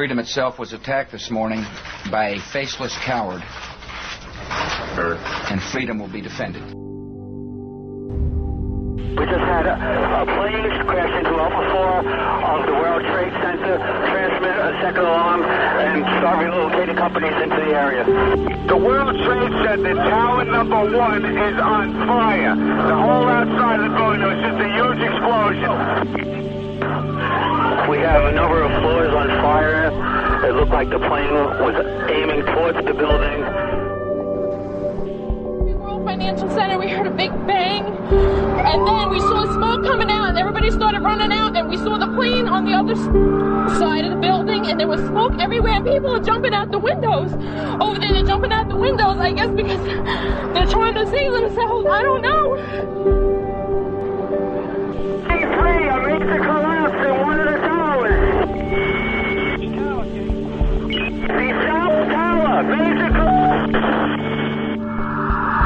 Freedom itself was attacked this morning by a faceless coward. And freedom will be defended. We just had a, a plane crash into Alpha 4 of the World Trade Center, transmit a second alarm, and start relocating companies into the area. The World Trade Center, tower number one, is on fire. The whole outside of the building, there was just a huge explosion. We have a number of floors on fire. It looked like the plane was aiming towards the building. World Financial Center, we heard a big bang, and then we saw smoke coming out, and everybody started running out, and we saw the plane on the other side of the building, and there was smoke everywhere, and people are jumping out the windows. Over there, they're jumping out the windows, I guess, because they're trying to save themselves. I don't know. Three, a major collapse in Tower, major collapse.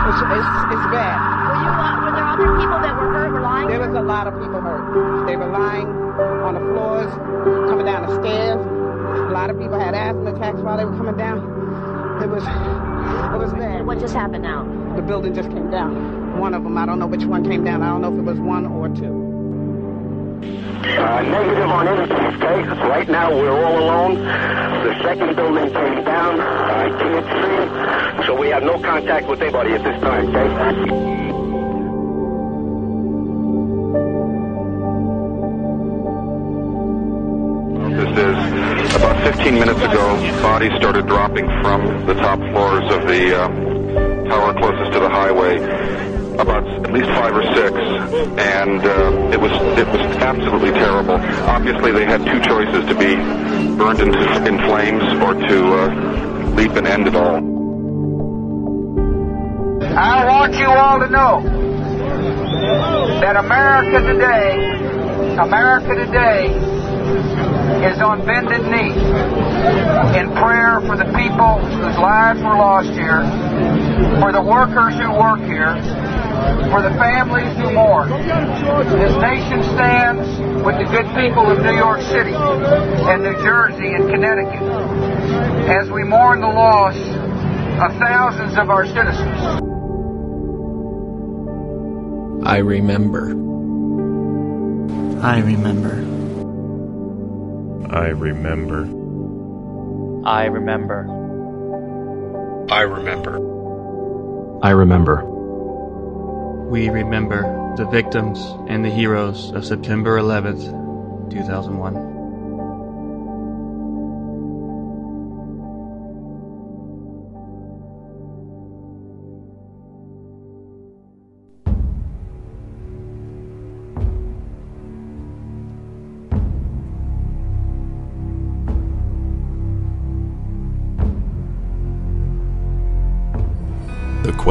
It's, it's, it's bad. Were you? Uh, were there other people that were hurt? Were lying? There was a lot of people hurt. They were lying on the floors, coming down the stairs. A lot of people had asthma attacks while they were coming down. It was, it was bad. What just happened now? The building just came down. One of them, I don't know which one came down. I don't know if it was one or two. Uh, negative on these cases. Right now, we're all alone. The second building came down. I can't see. So we have no contact with anybody at this time, okay? This is about 15 minutes ago. Bodies started dropping from the top floors of the uh, tower closest to the highway. About at least five or six, and uh, it was it was absolutely terrible. Obviously, they had two choices: to be burned into in flames or to uh, leap and end it all. I want you all to know that America today, America today is on bended knee in prayer for the people whose lives were lost here, for the workers who work here, for the families who mourn. This nation stands with the good people of New York City and New Jersey and Connecticut as we mourn the loss of thousands of our citizens. I remember. I remember. I remember. I remember. I remember. I remember. We remember the victims and the heroes of September 11th, 2001.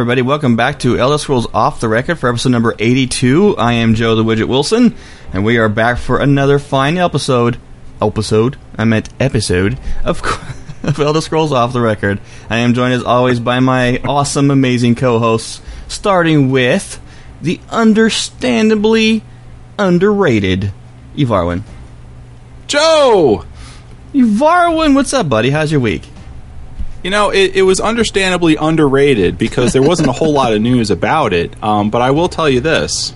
Everybody. Welcome back to Elder Scrolls Off the Record for episode number 82. I am Joe the Widget Wilson, and we are back for another fine episode. Episode? I meant episode of, of Elder Scrolls Off the Record. I am joined as always by my awesome, amazing co hosts, starting with the understandably underrated Evarwin. Joe! Evarwin, what's up, buddy? How's your week? You know, it, it was understandably underrated because there wasn't a whole lot of news about it. Um, but I will tell you this: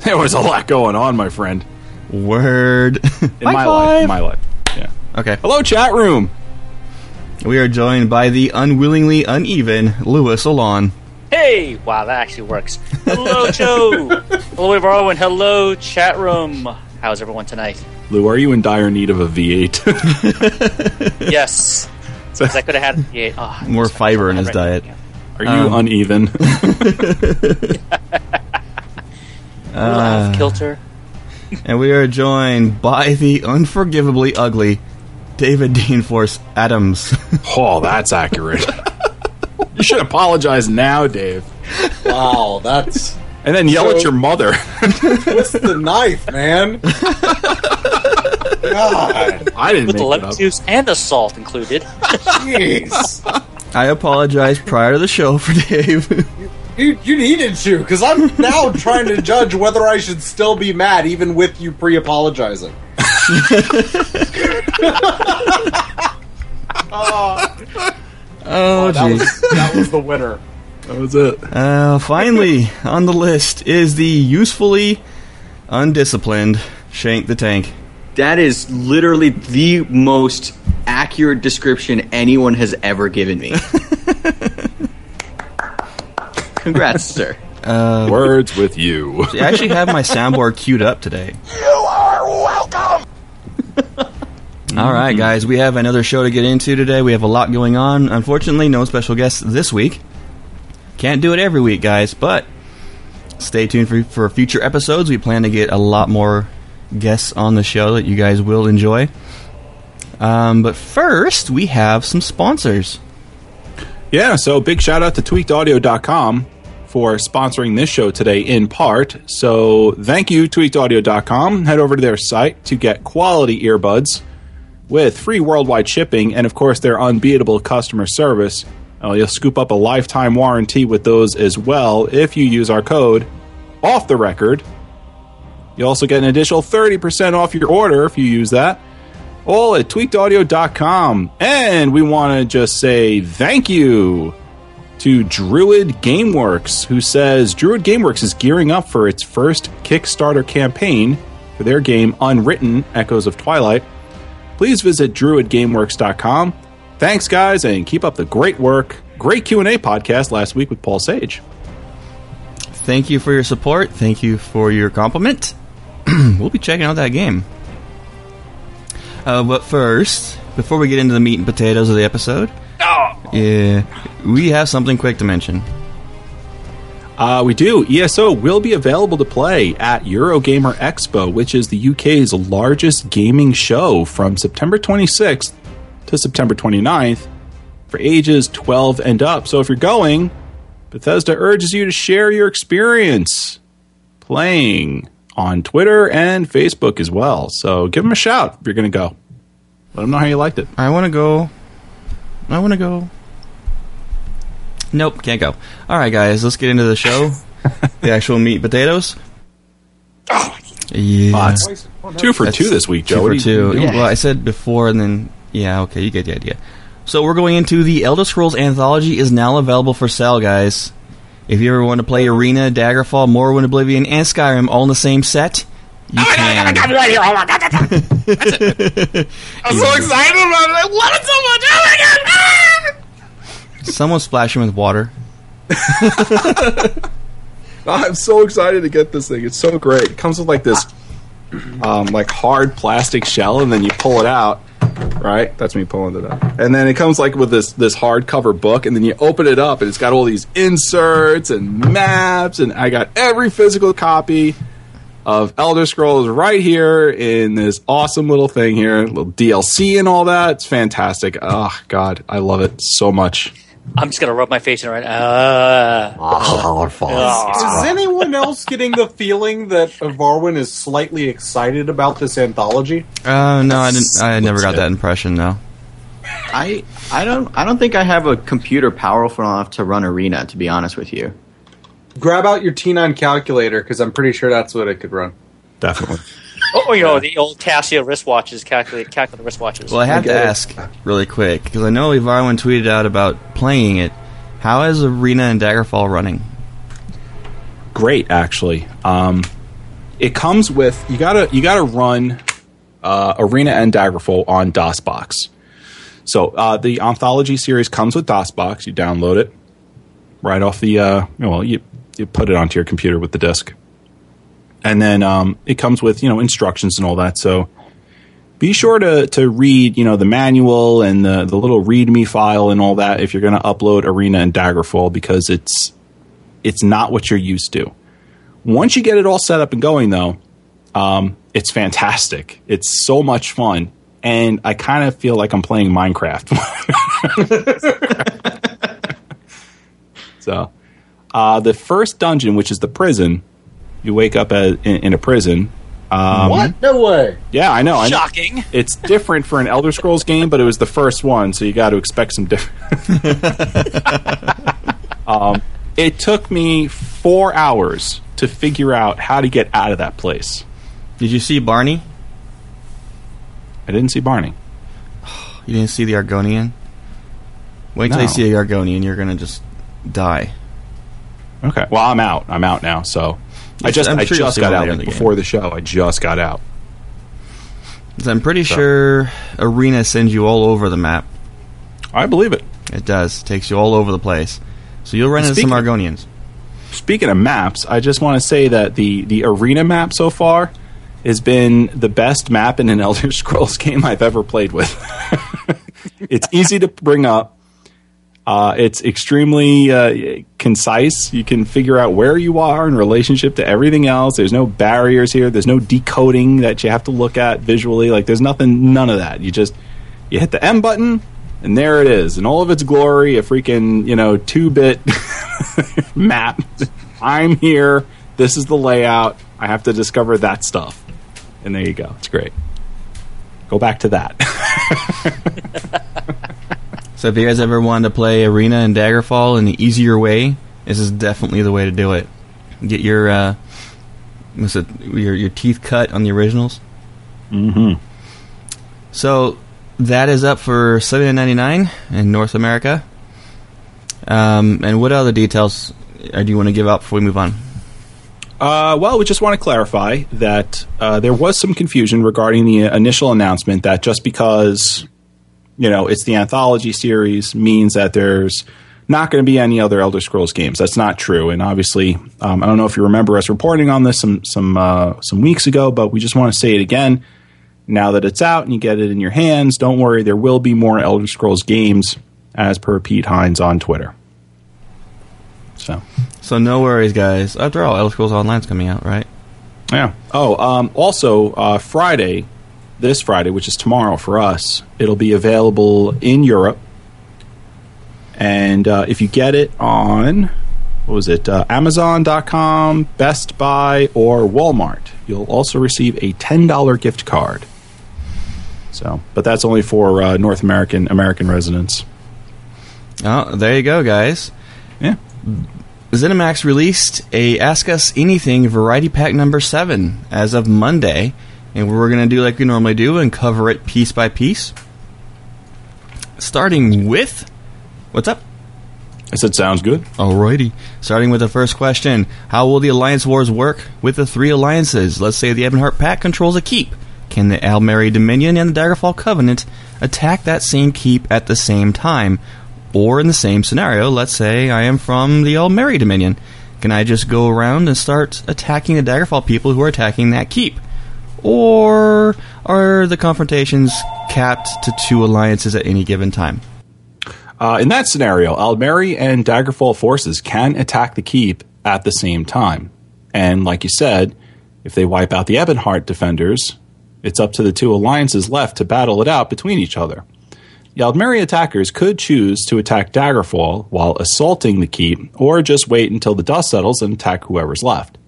there was a lot going on, my friend. Word. In my life, in my life. Yeah. Okay. Hello, chat room. We are joined by the unwillingly uneven Lewis Alon. Hey! Wow, that actually works. Hello, Joe! hello, everyone. Hello, chat room. How's everyone tonight? Lou, are you in dire need of a V8? yes. Because I could have had yeah, oh, More fiber in his diet. Are you Um, uneven? Uh, kilter. and we are joined by the unforgivably ugly David Dean Force Adams. oh, that's accurate. you should apologize now, Dave. Wow, that's. And then yell at your mother. What's the knife, man? God. I didn't With the make it lemon up. juice and the salt included. Jeez. I apologize prior to the show for Dave. You, you needed to, because I'm now trying to judge whether I should still be mad, even with you pre apologizing. oh, that, was, jeez. that was the winner. That was it. Uh, finally, on the list is the usefully undisciplined Shank the Tank. That is literally the most accurate description anyone has ever given me. Congrats, sir. Uh, Words with you. I actually have my soundboard queued up today. You are welcome. All right, guys, we have another show to get into today. We have a lot going on. Unfortunately, no special guests this week. Can't do it every week, guys, but stay tuned for, for future episodes. We plan to get a lot more guests on the show that you guys will enjoy. Um, but first, we have some sponsors. Yeah, so big shout out to tweakedaudio.com for sponsoring this show today in part. So thank you, tweakedaudio.com. Head over to their site to get quality earbuds with free worldwide shipping and, of course, their unbeatable customer service. Uh, you'll scoop up a lifetime warranty with those as well if you use our code off the record. You'll also get an additional 30% off your order if you use that all at tweakedaudio.com. And we want to just say thank you to Druid Gameworks, who says Druid Gameworks is gearing up for its first Kickstarter campaign for their game Unwritten Echoes of Twilight. Please visit druidgameworks.com. Thanks, guys, and keep up the great work. Great Q&A podcast last week with Paul Sage. Thank you for your support. Thank you for your compliment. we'll be checking out that game. Uh, but first, before we get into the meat and potatoes of the episode, yeah, we have something quick to mention. Uh, we do. ESO will be available to play at Eurogamer Expo, which is the UK's largest gaming show from September 26th to September 29th for ages 12 and up. So if you're going, Bethesda urges you to share your experience playing on Twitter and Facebook as well. So give them a shout if you're going to go. Let them know how you liked it. I want to go. I want to go. Nope, can't go. All right, guys, let's get into the show. the actual meat and potatoes. Yeah. Ah, it's two for two this week, Joe. Two for two. Yeah, well, I said before, and then yeah, okay, you get the idea. So we're going into the Elder Scrolls Anthology is now available for sale, guys. If you ever want to play Arena, Daggerfall, Morrowind, Oblivion, and Skyrim all in the same set, you can. I'm so excited about it. I love it so much. Oh my god! Someone splash him with water. I'm so excited to get this thing. It's so great. It comes with like this um, like hard plastic shell and then you pull it out. Right? That's me pulling it up. And then it comes like with this this hardcover book and then you open it up and it's got all these inserts and maps and I got every physical copy of Elder Scrolls right here in this awesome little thing here, little DLC and all that. It's fantastic. Oh god, I love it so much. I'm just gonna rub my face in it right now. Uh, Is anyone else getting the feeling that Varwin is slightly excited about this anthology? Uh, no, I didn't. I never got that impression though. I I don't I don't think I have a computer powerful enough to run Arena. To be honest with you, Grab out your T9 calculator because I'm pretty sure that's what it could run. Definitely. Oh, you know the old Casio wristwatches, calculate calculator wristwatches. Well, I have to ask really quick because I know Ivarwin tweeted out about playing it. How is Arena and Daggerfall running? great actually. Um, it comes with you gotta you gotta run uh, Arena and Daggerfall on DOSBox. So uh, the anthology series comes with DOSBox. You download it right off the uh, well, you you put it onto your computer with the disk, and then um, it comes with you know instructions and all that. So be sure to to read you know the manual and the the little README file and all that if you're going to upload Arena and Daggerfall because it's it's not what you're used to. Once you get it all set up and going, though, um, it's fantastic. It's so much fun, and I kind of feel like I'm playing Minecraft. so, uh, the first dungeon, which is the prison, you wake up at, in, in a prison. Um, what? No way. Yeah, I know. I know. Shocking. It's different for an Elder Scrolls game, but it was the first one, so you got to expect some different. um, it took me four hours to figure out how to get out of that place. Did you see Barney? I didn't see Barney. You didn't see the Argonian? Wait till No. you see the Argonian, you're gonna just die. Okay. Well, I'm out. I'm out now. So I just I'm I sure just got out like, the before the show. I just got out. I'm pretty So- sure Arena sends you all over the map. I believe it. It does. takes you all over the place. So you'll run into some Argonians. Speaking of maps, I just want to say that the the arena map so far has been the best map in an Elder Scrolls game I've ever played with. it's easy to bring up. Uh, it's extremely uh, concise. You can figure out where you are in relationship to everything else. There's no barriers here. There's no decoding that you have to look at visually. Like there's nothing, none of that. You just you hit the M button, and there it is in all of its glory. A freaking you know two bit map. I'm here. This is the layout. I have to discover that stuff, and there you go. It's great. Go back to that. So if you guys ever wanted to play Arena and Daggerfall in the easier way, this is definitely the way to do it. Get your uh, what's it, your your teeth cut on the originals. Mm-hmm. So that is up for seven ninety nine in North America. Um, and what other details uh, do you want to give out before we move on? Uh, well, we just want to clarify that uh, there was some confusion regarding the initial announcement that just because you know it's the anthology series means that there's not going to be any other Elder Scrolls games. That's not true. And obviously, um, I don't know if you remember us reporting on this some some uh, some weeks ago, but we just want to say it again. Now that it's out and you get it in your hands, don't worry. There will be more Elder Scrolls games, as per Pete Hines on Twitter. So. So no worries, guys. After all, Elder Scrolls Online's coming out, right? Yeah. Oh, um, also uh, Friday, this Friday, which is tomorrow for us, it'll be available in Europe. And uh, if you get it on, what was it, uh, Amazon.com, Best Buy, or Walmart, you'll also receive a $10 gift card. So, but that's only for uh, North American American residents. Oh, there you go, guys. Yeah. ZeniMax released a Ask Us Anything Variety Pack number 7 as of Monday. And we're going to do like we normally do and cover it piece by piece. Starting with. What's up? I said, sounds good. Alrighty. Starting with the first question How will the Alliance Wars work with the three alliances? Let's say the Ebonheart Pact controls a keep. Can the Aldmeri Dominion and the Daggerfall Covenant attack that same keep at the same time? Or in the same scenario, let's say I am from the Aldmeri Dominion. Can I just go around and start attacking the Daggerfall people who are attacking that keep? Or are the confrontations capped to two alliances at any given time? Uh, in that scenario, Aldmeri and Daggerfall forces can attack the keep at the same time. And like you said, if they wipe out the Ebonheart defenders, it's up to the two alliances left to battle it out between each other. The Aldmeri attackers could choose to attack Daggerfall while assaulting the keep, or just wait until the dust settles and attack whoever's left.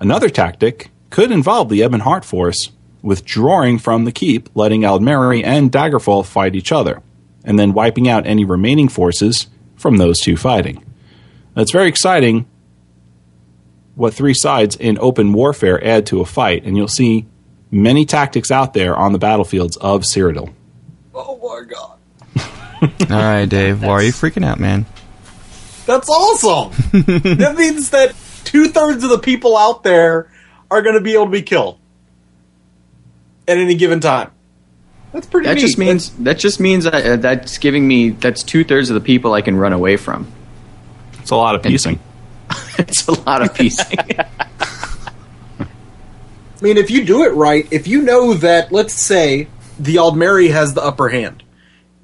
Another tactic could involve the Ebonheart force withdrawing from the keep, letting Aldmeri and Daggerfall fight each other, and then wiping out any remaining forces from those two fighting. That's very exciting what three sides in open warfare add to a fight, and you'll see many tactics out there on the battlefields of Cyrodiil. Oh my god. All right, Dave. Why are you freaking out, man? That's awesome. that means that two thirds of the people out there are going to be able to be killed at any given time. That's pretty. That neat. just means that just means that, uh, that's giving me that's two thirds of the people I can run away from. It's a lot of piecing. it's a lot of piecing. I mean, if you do it right, if you know that, let's say the Aldmeri has the upper hand,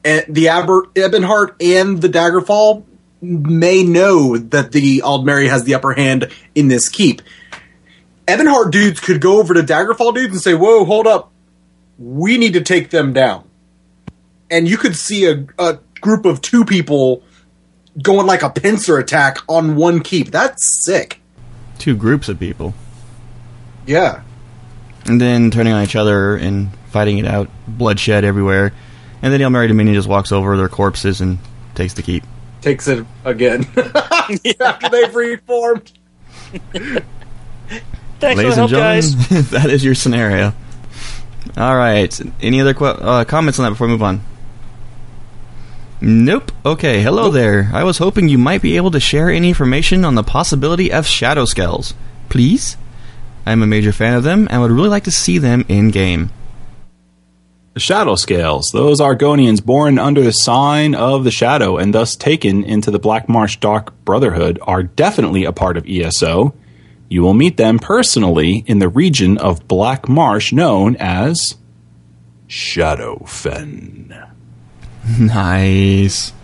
and the Aber- Ebonheart and the Daggerfall may know that the Aldmeri has the upper hand in this keep. Ebonheart dudes could go over to Daggerfall dudes and say, "Whoa, hold up, we need to take them down." And you could see a, a group of two people going like a pincer attack on one keep. That's sick. Two groups of people. Yeah. And then turning on each other and fighting it out, bloodshed everywhere. And then the Aldmeri Dominion just walks over their corpses and takes the keep. Takes it again after they've reformed. Thanks Ladies for the help, and guys. gentlemen, that is your scenario. All right. Any other que- uh, comments on that before we move on? Nope. Okay. Hello there. I was hoping you might be able to share any information on the possibility of shadow scales. Please? I'm a major fan of them and would really like to see them in game. The Shadow Scales, those Argonians born under the sign of the Shadow and thus taken into the Black Marsh Dark Brotherhood, are definitely a part of ESO. You will meet them personally in the region of Black Marsh known as Shadowfen. Nice.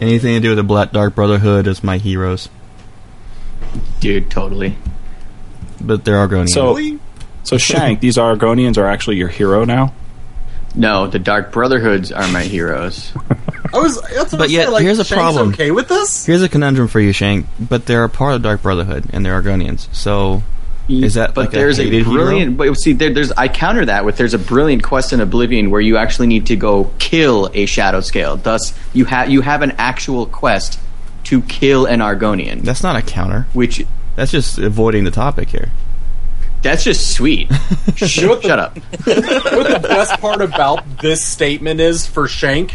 Anything to do with the Black Dark Brotherhood is my heroes. Dude, totally. But they're Argonians. So, so Shank, these Argonians are actually your hero now? No, the Dark Brotherhoods are my heroes. I was. That's what But yet, like, here's a Shank's problem. Okay with this? Here's a conundrum for you, Shank. But they're a part of Dark Brotherhood, and they're Argonians. So, is that but like there's a a, brilliant. hero? But see, there, there's I counter that with there's a brilliant quest in Oblivion where you actually need to go kill a shadow scale. Thus, you have you have an actual quest to kill an Argonian. That's not a counter. Which that's just avoiding the topic here. That's just sweet. Shut Shut up. what the best part about this statement is for Shank?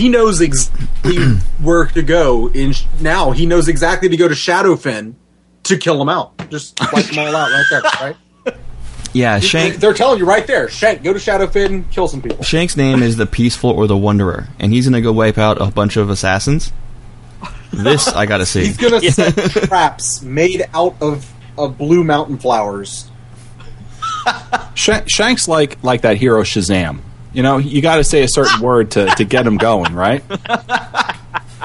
He knows exactly where to go. In now, he knows exactly to go to Shadowfen to kill him out. Just wipe them all out right there. Right? Yeah, Shank. They're telling you right there. Shank, go to Shadowfen, kill some people. Shank's name is the Peaceful or the Wanderer, and he's gonna go wipe out a bunch of assassins. This I gotta see. He's gonna set traps made out of of blue mountain flowers. Shank, Shank's like like that hero Shazam. You know, you got to say a certain ah! word to, to get him going, right?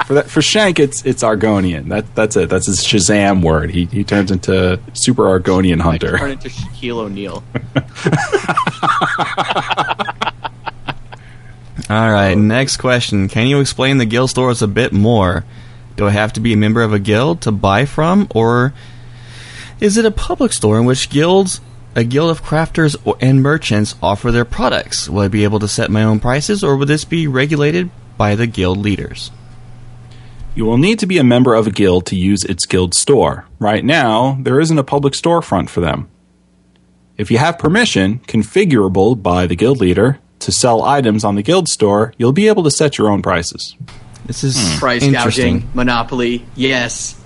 For that, for Shank, it's it's Argonian. That that's it. That's his Shazam word. He he turns into Super Argonian Hunter. Turn into Shaquille O'Neal. All right, next question. Can you explain the guild stores a bit more? Do I have to be a member of a guild to buy from, or is it a public store in which guilds, a guild of crafters or- and merchants offer their products? Will I be able to set my own prices, or will this be regulated by the guild leaders? You will need to be a member of a guild to use its guild store. Right now, there isn't a public storefront for them. If you have permission, configurable by the guild leader, to sell items on the guild store, you'll be able to set your own prices. This is hmm. Price interesting. gouging, monopoly. Yes.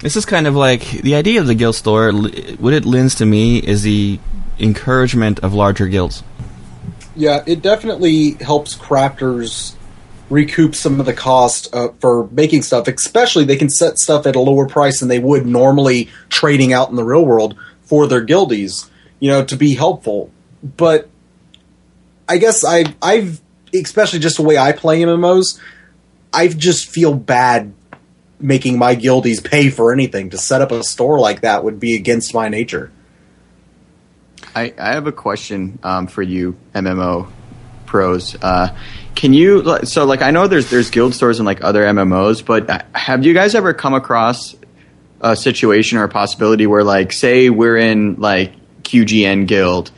This is kind of like the idea of the guild store. What it lends to me is the encouragement of larger guilds. Yeah, it definitely helps crafters recoup some of the cost uh, for making stuff. Especially, they can set stuff at a lower price than they would normally trading out in the real world for their guildies. You know, to be helpful. But I guess I, I've, especially just the way I play MMOs, I just feel bad making my guildies pay for anything. To set up a store like that would be against my nature. I, I have a question um, for you, MMO pros. Uh, can you so like I know there's there's guild stores and like other MMOs, but uh, have you guys ever come across a situation or a possibility where like say we're in like QGN guild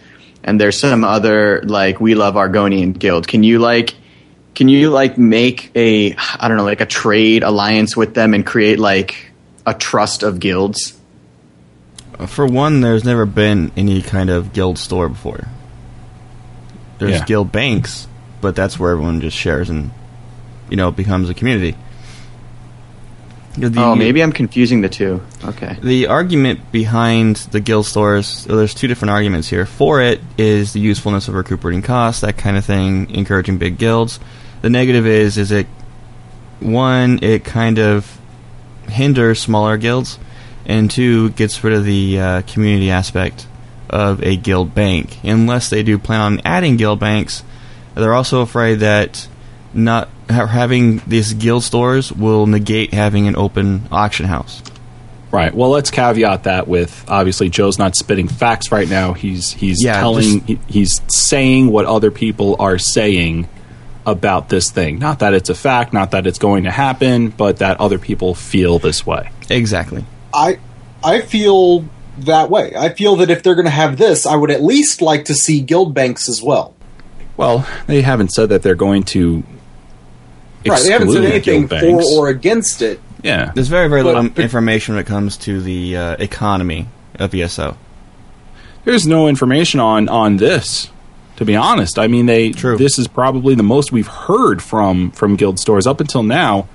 and there's some other like we love Argonian guild. Can you like can you like make a I don't know like a trade alliance with them and create like a trust of guilds? Uh, For one, there's never been any kind of guild store before. There's Yeah. guild banks, but that's where everyone just shares and, you know, becomes a community. The- oh, maybe I'm confusing the two. Okay. The argument behind the guild stores, well, there's two different arguments here. For it is the usefulness of recuperating costs, that kind of thing, encouraging big guilds. The negative is, is it one, it kind of hinders smaller guilds, and two, gets rid of the uh, community aspect of a guild bank. Unless they do plan on adding guild banks, they're also afraid that not having these guild stores will negate having an open auction house. Right. Well, let's caveat that with obviously Joe's not spitting facts right now. He's he's Yeah, telling just- he- he's saying what other people are saying about this thing. Not that it's a fact, not that it's going to happen, but that other people feel this way. Exactly. I I feel that way. I feel that if they're going to have this, I would at least like to see guild banks as well. Well, they haven't said that they're going to Right, they haven't said anything for or against it. Yeah. There's very, very But- little but- information when it comes to the uh, economy of ESO. There's no information on on this. To be honest, I mean, they this is probably the most we've heard from from guild stores up until now.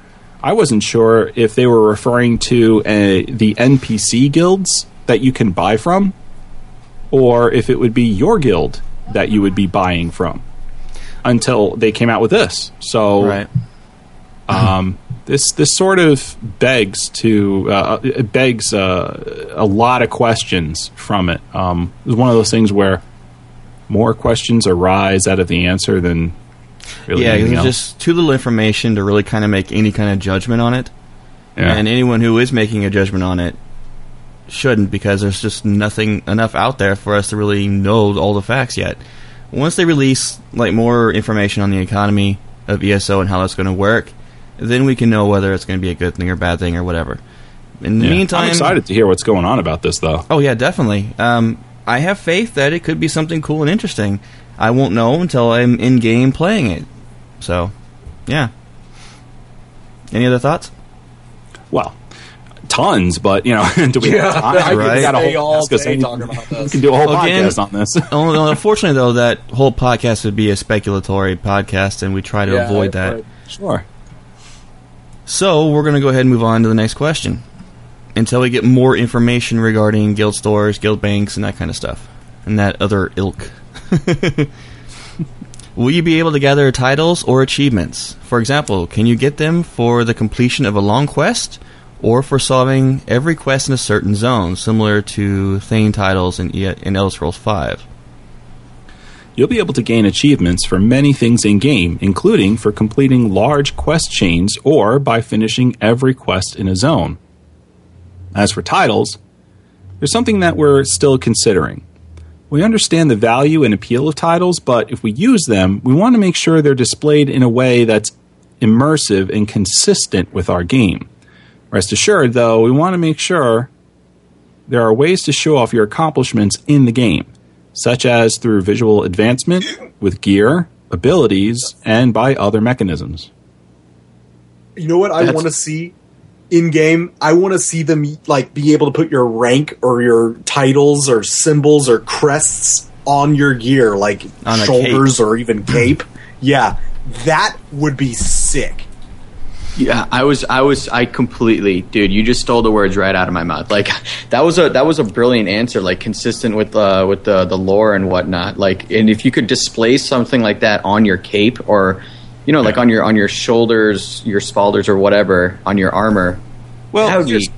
I wasn't sure if they were referring to uh, the NPC guilds that you can buy from, or if it would be your guild that you would be buying from. Until they came out with this, so Right. um, this this sort of begs to uh, begs uh, a lot of questions from it. Um, it's one of those things where more questions arise out of the answer than really yeah, there's else. just too little information to really kind of make any kind of judgment on it. Yeah. And anyone who is making a judgment on it shouldn't because there's just nothing enough out there for us to really know all the facts yet. Once they release like more information on the economy of ESO and how that's going to work, then we can know whether it's going to be a good thing or bad thing or whatever. In the Yeah. meantime, I'm excited to hear what's going on about this, though. Oh yeah, definitely. Um, I have faith that it could be something cool and interesting. I won't know until I'm in game playing it. So, yeah. Any other thoughts? Well, tons, but you know, do we Yeah, have time? I could We got a whole- all day talking about this. We can do a whole Again- podcast on this. Unfortunately, though, that whole podcast would be a speculatory podcast, and we try to Yeah, avoid right, that. right. Sure. So we're going to go ahead and move on to the next question until we get more information regarding guild stores, guild banks, and that kind of stuff, and that other ilk. Will you be able to gather titles or achievements? For example, can you get them for the completion of a long quest, or for solving every quest in a certain zone, similar to Thane titles in, E- in Elder Scrolls Five? You'll be able to gain achievements for many things in game, including for completing large quest chains or by finishing every quest in a zone. As for titles, there's something that we're still considering. We understand the value and appeal of titles, but if we use them, we want to make sure they're displayed in a way that's immersive and consistent with our game. Rest assured, though, we want to make sure there are ways to show off your accomplishments in the game, such as through visual advancement, with gear, abilities, and by other mechanisms. You know what I want to see in game? I want to see them like be able to put your rank or your titles or symbols or crests on your gear, like On shoulders or even cape. yeah, that would be sick. Yeah, I was, I was, I completely, dude. You just stole the words right out of my mouth. Like that was a that was a brilliant answer, like consistent with uh, with the the lore and whatnot. Like, and if you could display something like that on your cape or, you know, like on your on your shoulders, your spalders or whatever on your armor. Well, here's,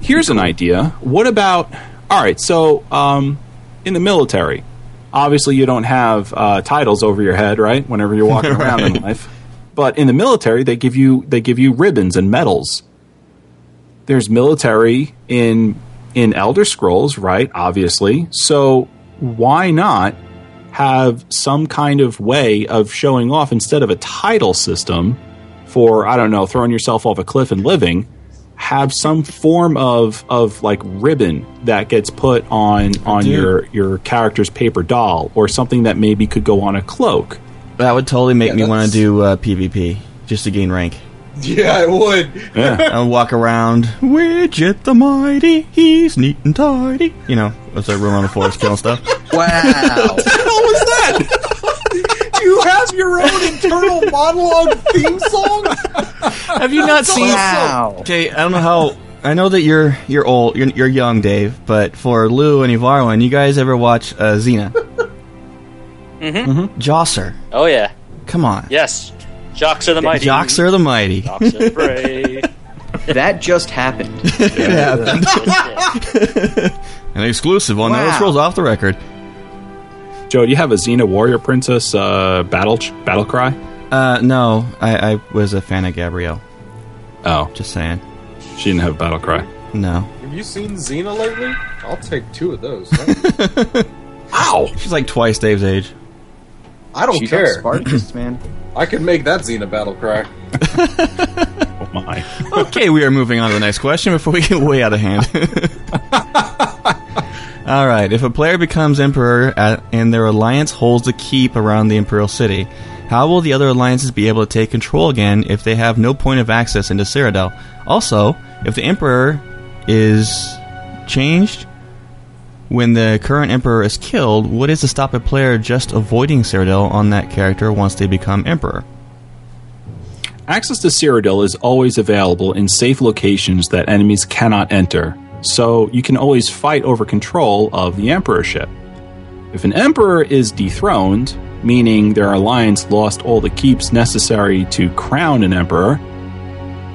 here's an idea. What about? All right, so um, in the military, obviously you don't have uh, titles over your head, right? Whenever you're walking around in life, but in the military they give you they give you ribbons and medals. There's military in in Elder Scrolls, right? Obviously, so why not have some kind of way of showing off instead of a title system for I don't know throwing yourself off a cliff and living? have some form of of like ribbon that gets put on on Dude. your your character's paper doll or something that maybe could go on a cloak. That would totally make Yeah, me want to do uh, PvP just to gain rank. Yeah, I would. Yeah. I'll walk around, Widget the Mighty, he's neat and tidy. You know, as I run around the forest killing stuff. wow. How was that? you You have your own internal monologue theme song. Have you not seen? Wow. Okay, I don't know how. I know that you're you're old, you're, you're young, Dave. But for Lou and Ivarwan, you guys ever watch uh, Xena? Mm-hmm. Joxer, Oh yeah. come on. Yes. Joxer the mighty. Joxer the mighty. Joxer the brave. That just happened. An exclusive on Wow. Elder Scrolls Off the Record. Joe, do you have a Xena Warrior Princess uh, battle battle cry? Uh, no, I, I was a fan of Gabrielle. Oh, Just saying. she didn't have a battle cry. No. Have you seen Xena lately? I'll take two of those. Wow, She's like twice Dave's age. I don't She's care. Spartacus, man. I could make that Xena battle cry. Oh my! okay, we are moving on to the next question before we get way out of hand. All right. If a player becomes emperor at, and their alliance holds the keep around the imperial city, how will the other alliances be able to take control again if they have no point of access into Cyrodiil? Also, if the emperor is changed when the current emperor is killed, what is to stop a player just avoiding Cyrodiil on that character once they become emperor? Access to Cyrodiil is always available in safe locations that enemies cannot enter, so you can always fight over control of the emperorship. If an emperor is dethroned, meaning their alliance lost all the keeps necessary to crown an emperor,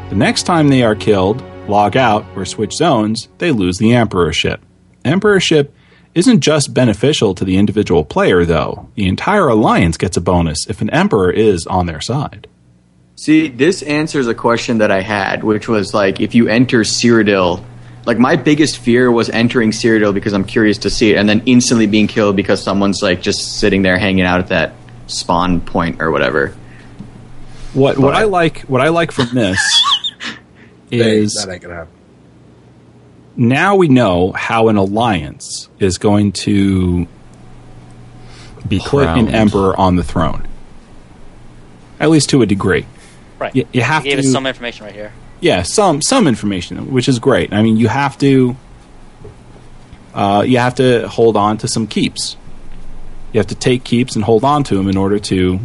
the next time they are killed, log out, or switch zones, they lose the emperorship. Emperorship isn't just beneficial to the individual player, though. The entire alliance gets a bonus if an emperor is on their side. See, this answers a question that I had, which was like, if you enter Cyrodiil, like my biggest fear was entering Cyrodiil because I'm curious to see it, and then instantly being killed because someone's like just sitting there hanging out at that spawn point or whatever. What what I like what I like from this is that ain't gonna happen. Now we know how an alliance is going to Be put an emperor on the throne. At least to a degree. Right. You, you have He gave to us some information right here. yeah, some some information, which is great. I mean, you have to uh, you have to hold on to some keeps. You have to take keeps and hold on to them in order to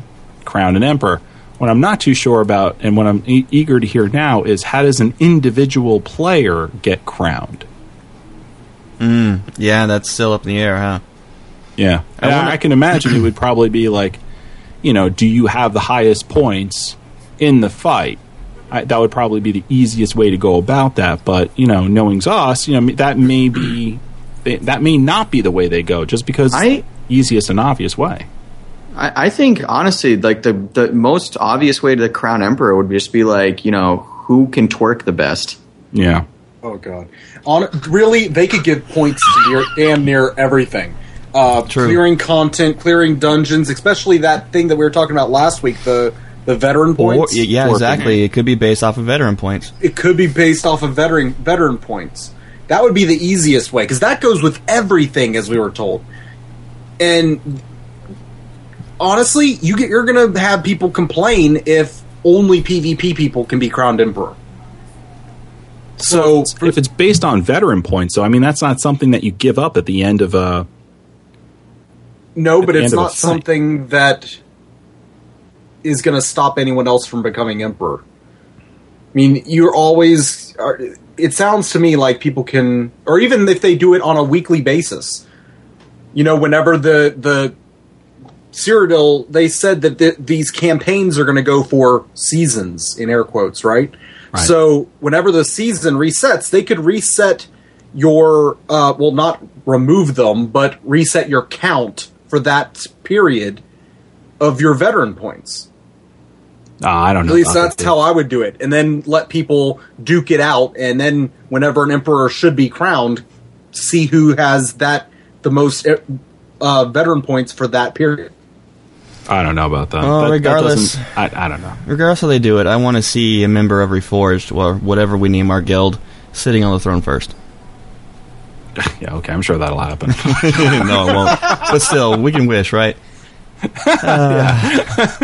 crown an emperor. What I'm not too sure about, and what I'm e- eager to hear now, is how does an individual player get crowned? Mm, yeah, that's still up in the air, huh? Yeah, I wonder- I can imagine it would probably be like, you know, do you have the highest points in the fight? I, that would probably be the easiest way to go about that. But you know, knowing ZOS, you know, that may be that may not be the way they go, just because I- easiest and obvious way. I, I think honestly, like the the most obvious way to the crown emperor would just be like, you know, who can twerk the best. Yeah. Oh god. On really, they could give points to near, damn near everything. Uh, clearing content, clearing dungeons, especially that thing that we were talking about last week, the the veteran Or, points. yeah, exactly. It could be based off of veteran points. It could be based off of veteran veteran points. That would be the easiest way because that goes with everything, as we were told. And honestly, you get you're going to have people complain if only PvP people can be crowned emperor. So if it's based on veteran points, so I mean, that's not something that you give up at the end of a. No, but it's end of a not something that is going to stop anyone else from becoming emperor. I mean, you're always. It sounds to me like people can, or even if they do it on a weekly basis. You know, whenever the the Cyrodiil, they said that th- these campaigns are going to go for seasons in air quotes, right? Right. So whenever the season resets, they could reset your uh, well, not remove them, but reset your count for that period of your veteran points. Ah, I don't know. At least that's that. how I would do it, and then let people duke it out, and then whenever an emperor should be crowned, see who has that the most uh, veteran points for that period. I don't know about that. Well, That- that regardless- doesn't- I, I don't know. Regardless how they do it, I want to see a member of Reforged, or whatever we name our guild, sitting on the throne first. Yeah, okay, I'm sure that'll happen. no, it won't. But still, we can wish, right? Uh,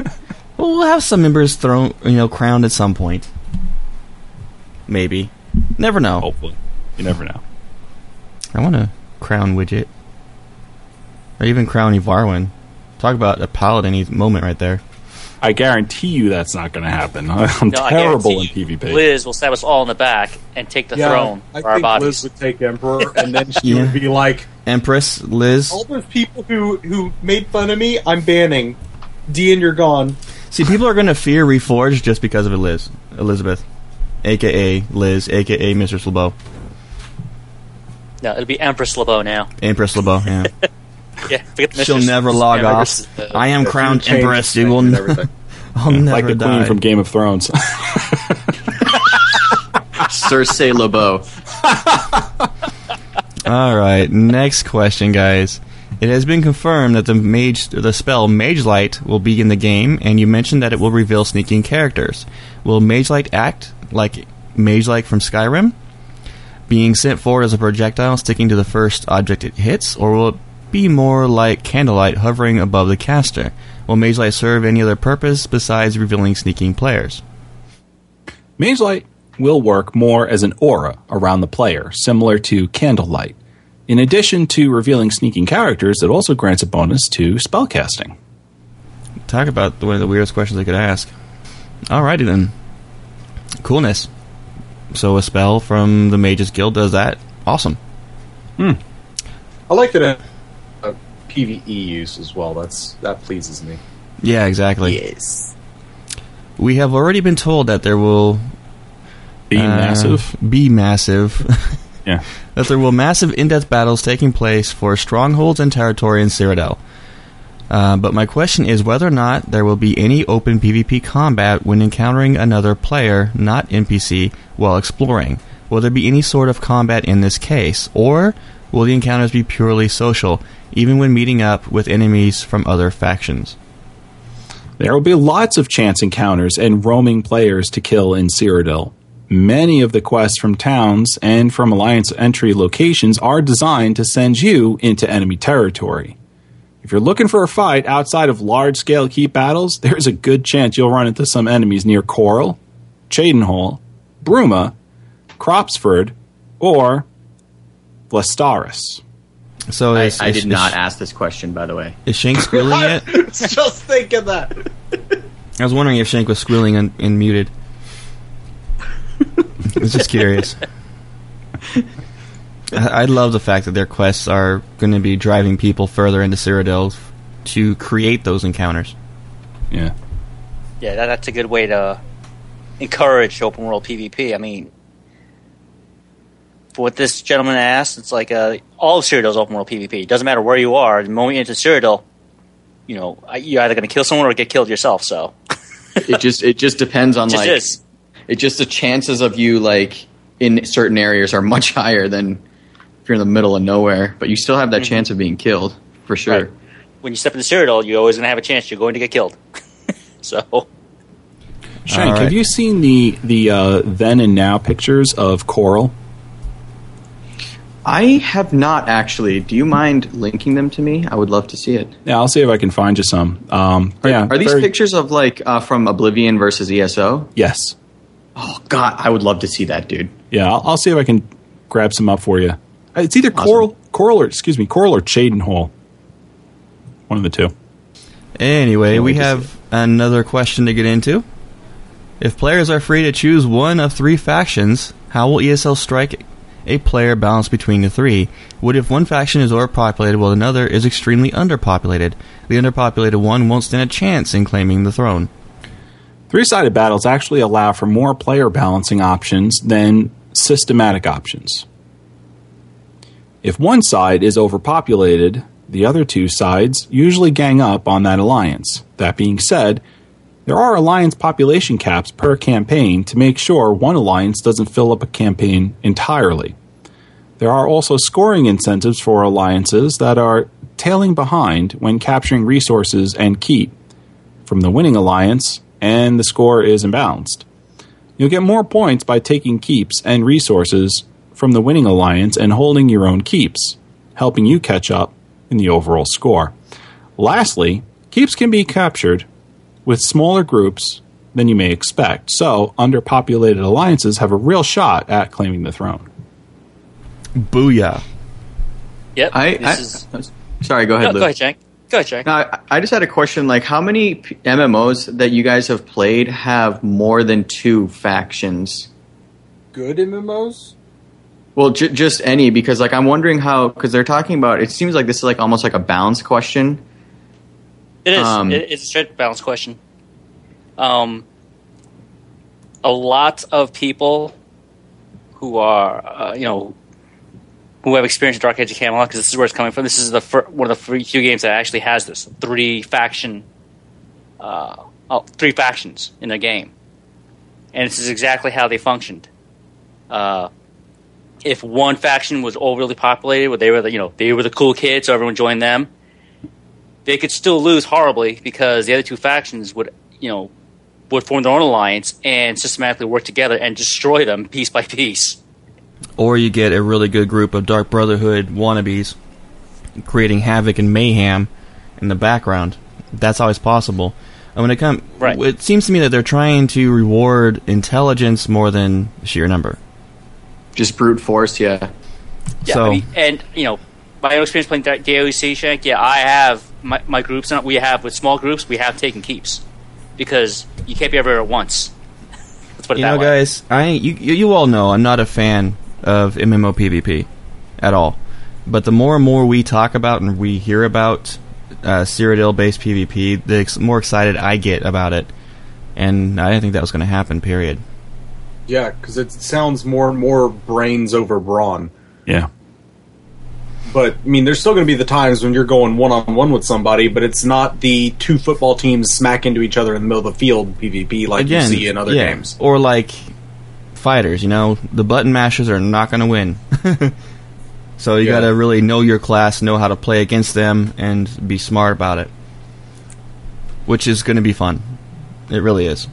well, we'll have some members thrown, you know, crowned at some point. Maybe. Never know. Hopefully, you never know. I want to crown Widget, or even crown Ivarwin. Talk about a paladin moment right there. I guarantee you that's not going to happen. I'm No, terrible in PvP. Liz will stab us all in the back and take the throne I for our think bodies. Liz would take Emperor, and then she Yeah. would be like, Empress Liz. "All those people who who made fun of me, I'm banning. Dean, you're gone." See, people are going to fear Reforged just because of Liz, Elizabeth, aka Liz, aka Mistress LeBeau, No, it'll be Empress LeBeau now. Empress LeBeau. Yeah, Yeah, forget the she'll mistress. never log Empress, off. uh, I am crowned change Empress. You will. name and everything. I'll never like the die. queen from Game of Thrones. Cersei LeBeau. All right, next question, guys. It has been confirmed that the mage, the spell Mage Light will be in the game, and you mentioned that it will reveal sneaking characters. Will Mage Light act like Mage Light from Skyrim, being sent forward as a projectile sticking to the first object it hits, or will it be more like Candlelight hovering above the caster? Will Mage Light serve any other purpose besides revealing sneaking players? Mage Light will work more as an aura around the player, similar to Candlelight. In addition to revealing sneaking characters, it also grants a bonus to spellcasting. Talk about one of the weirdest questions I could ask. Alrighty then. Coolness. So a spell from the Mages Guild does that. Awesome. Hmm. I like that it uh, PVE use as well. That's that pleases me. Yeah, exactly. Yes. We have already been told that there will Be uh, massive. Be massive. Yeah. that there will massive in-depth battles taking place for strongholds and territory in Cyrodiil. Uh, but my question is whether or not there will be any open PvP combat when encountering another player, not NPC, while exploring. Will there be any sort of combat in this case, or will the encounters be purely social, even when meeting up with enemies from other factions? There will be lots of chance encounters and roaming players to kill in Cyrodiil. Many of the quests from towns and from Alliance entry locations are designed to send you into enemy territory. If you're looking for a fight outside of large scale keep battles, there's a good chance you'll run into some enemies near Chorrol, Cheydinhal, Bruma, Cropsford, or Vlastarus. So I, is, I did is- not ask this question, by the way. Is Shank squealing yet? Just thinking that. I was wondering if Shank was squealing and, and muted. I was just curious. I, I love the fact that their quests are going to be driving people further into Cyrodiil f- to create those encounters. Yeah. Yeah, that, that's a good way to encourage open world PvP. I mean, for what this gentleman asked, it's like uh, all of Cyrodiil's open world PvP. It doesn't matter where you are. The moment you enter Cyrodiil, you know you're either going to kill someone or get killed yourself. So It just it just depends on Just like is. it just the chances of you like in certain areas are much higher than if you're in the middle of nowhere, but you still have that chance of being killed for sure. Right. when you step into Cyrodiil, you're always going to have a chance. You're going to get killed. so Shank, right. have you seen the the uh, then and now pictures of Chorrol? I have not actually. Do you mind linking them to me? I would love to see it. Yeah, I'll see if I can find you some. Um, yeah, Are these very- pictures of like uh, from Oblivion versus ESO? Yes. Oh God, I would love to see that, dude. Yeah, I'll, I'll see if I can grab some up for you. Uh, It's either Chorrol, Chorrol, or excuse me, Chorrol or Cheydinhal. One of the two. Anyway, we have another question to get into. If players are free to choose one of three factions, how will ESL strike a player balanced between the three? What if one faction is overpopulated while another is extremely underpopulated? The underpopulated one won't stand a chance in claiming the throne. Three sided battles actually allow for more player balancing options than systematic options. If one side is overpopulated, the other two sides usually gang up on that alliance. That being said, there are alliance population caps per campaign to make sure one alliance doesn't fill up a campaign entirely. There are also scoring incentives for alliances that are tailing behind when capturing resources and keep from the winning alliance, and the score is imbalanced. You'll get more points by taking keeps and resources from the winning alliance and holding your own keeps, helping you catch up in the overall score. Lastly, keeps can be captured with smaller groups than you may expect, so underpopulated alliances have a real shot at claiming the throne. Booyah. Yep. I, this I is sorry. Go ahead, no, Lou. go ahead, Jank. Go, ahead, Jack. Now, I- I just had a question. Like, how many MMOs that you guys have played have more than two factions? Good MMOs? Well, j- just any, because like I'm wondering how, because they're talking about. It seems like this is like almost like a balance question. It is. Um, it, it's a straight balance question. Um, a lot of people who are, uh, you know, who have experience in Dark Age of Camelot, because this is where it's coming from. This is the fir- one of the few games that actually has this three faction, uh, oh, three factions in a game, and this is exactly how they functioned. Uh, if one faction was overly populated, where they were the, you know, they were the cool kids, so everyone joined them they could still lose horribly because the other two factions would, you know, would form their own alliance and systematically work together and destroy them piece by piece. Or you get a really good group of Dark Brotherhood wannabes creating havoc and mayhem in the background. That's always possible. And when it comes, Right. it seems to me that they're trying to reward intelligence more than sheer number. Just brute force, yeah. Yeah, So- I mean, and you know, my own experience playing Da- DOC Shank, yeah, I have my, my groups. and We have with small groups, we have taken keeps because you can't be everywhere at once. Let's put it you that know, way. guys, I you, you you all know I'm not a fan of MMO PvP at all. But the more and more we talk about and we hear about uh, Cyrodiil based PvP, the ex- more excited I get about it. And I didn't think that was going to happen. Period. Yeah, because it sounds more and more brains over brawn. Yeah. But I mean, there's still going to be the times when you're going one on one with somebody, but it's not the two football teams smack into each other in the middle of the field PvP like Again, you see in other yeah. games. Or like fighters, you know, the button mashers are not going to win. so you Yeah. got to really know your class, know how to play against them, and be smart about it. Which is going to be fun. It really is.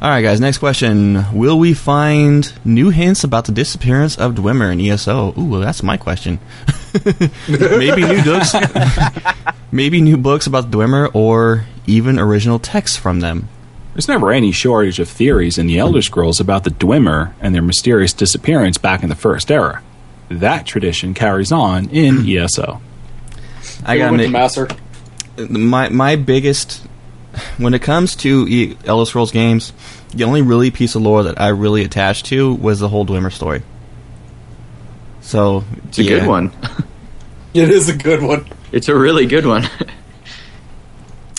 All right, guys. Next question: Will we find new hints about the disappearance of Dwemer in ESO? Ooh, well, that's my question. maybe new books, maybe new books about Dwemer, or even original texts from them. There's never any shortage of theories in the Elder Scrolls about the Dwemer and their mysterious disappearance back in the First Era. That tradition carries on in ESO. I got Went to Master. my my biggest when it comes to Elder Scrolls games, the only really piece of lore that I really attached to was the whole Dwemer story. So It's a yeah. good one. It is a good one. It's a really good one.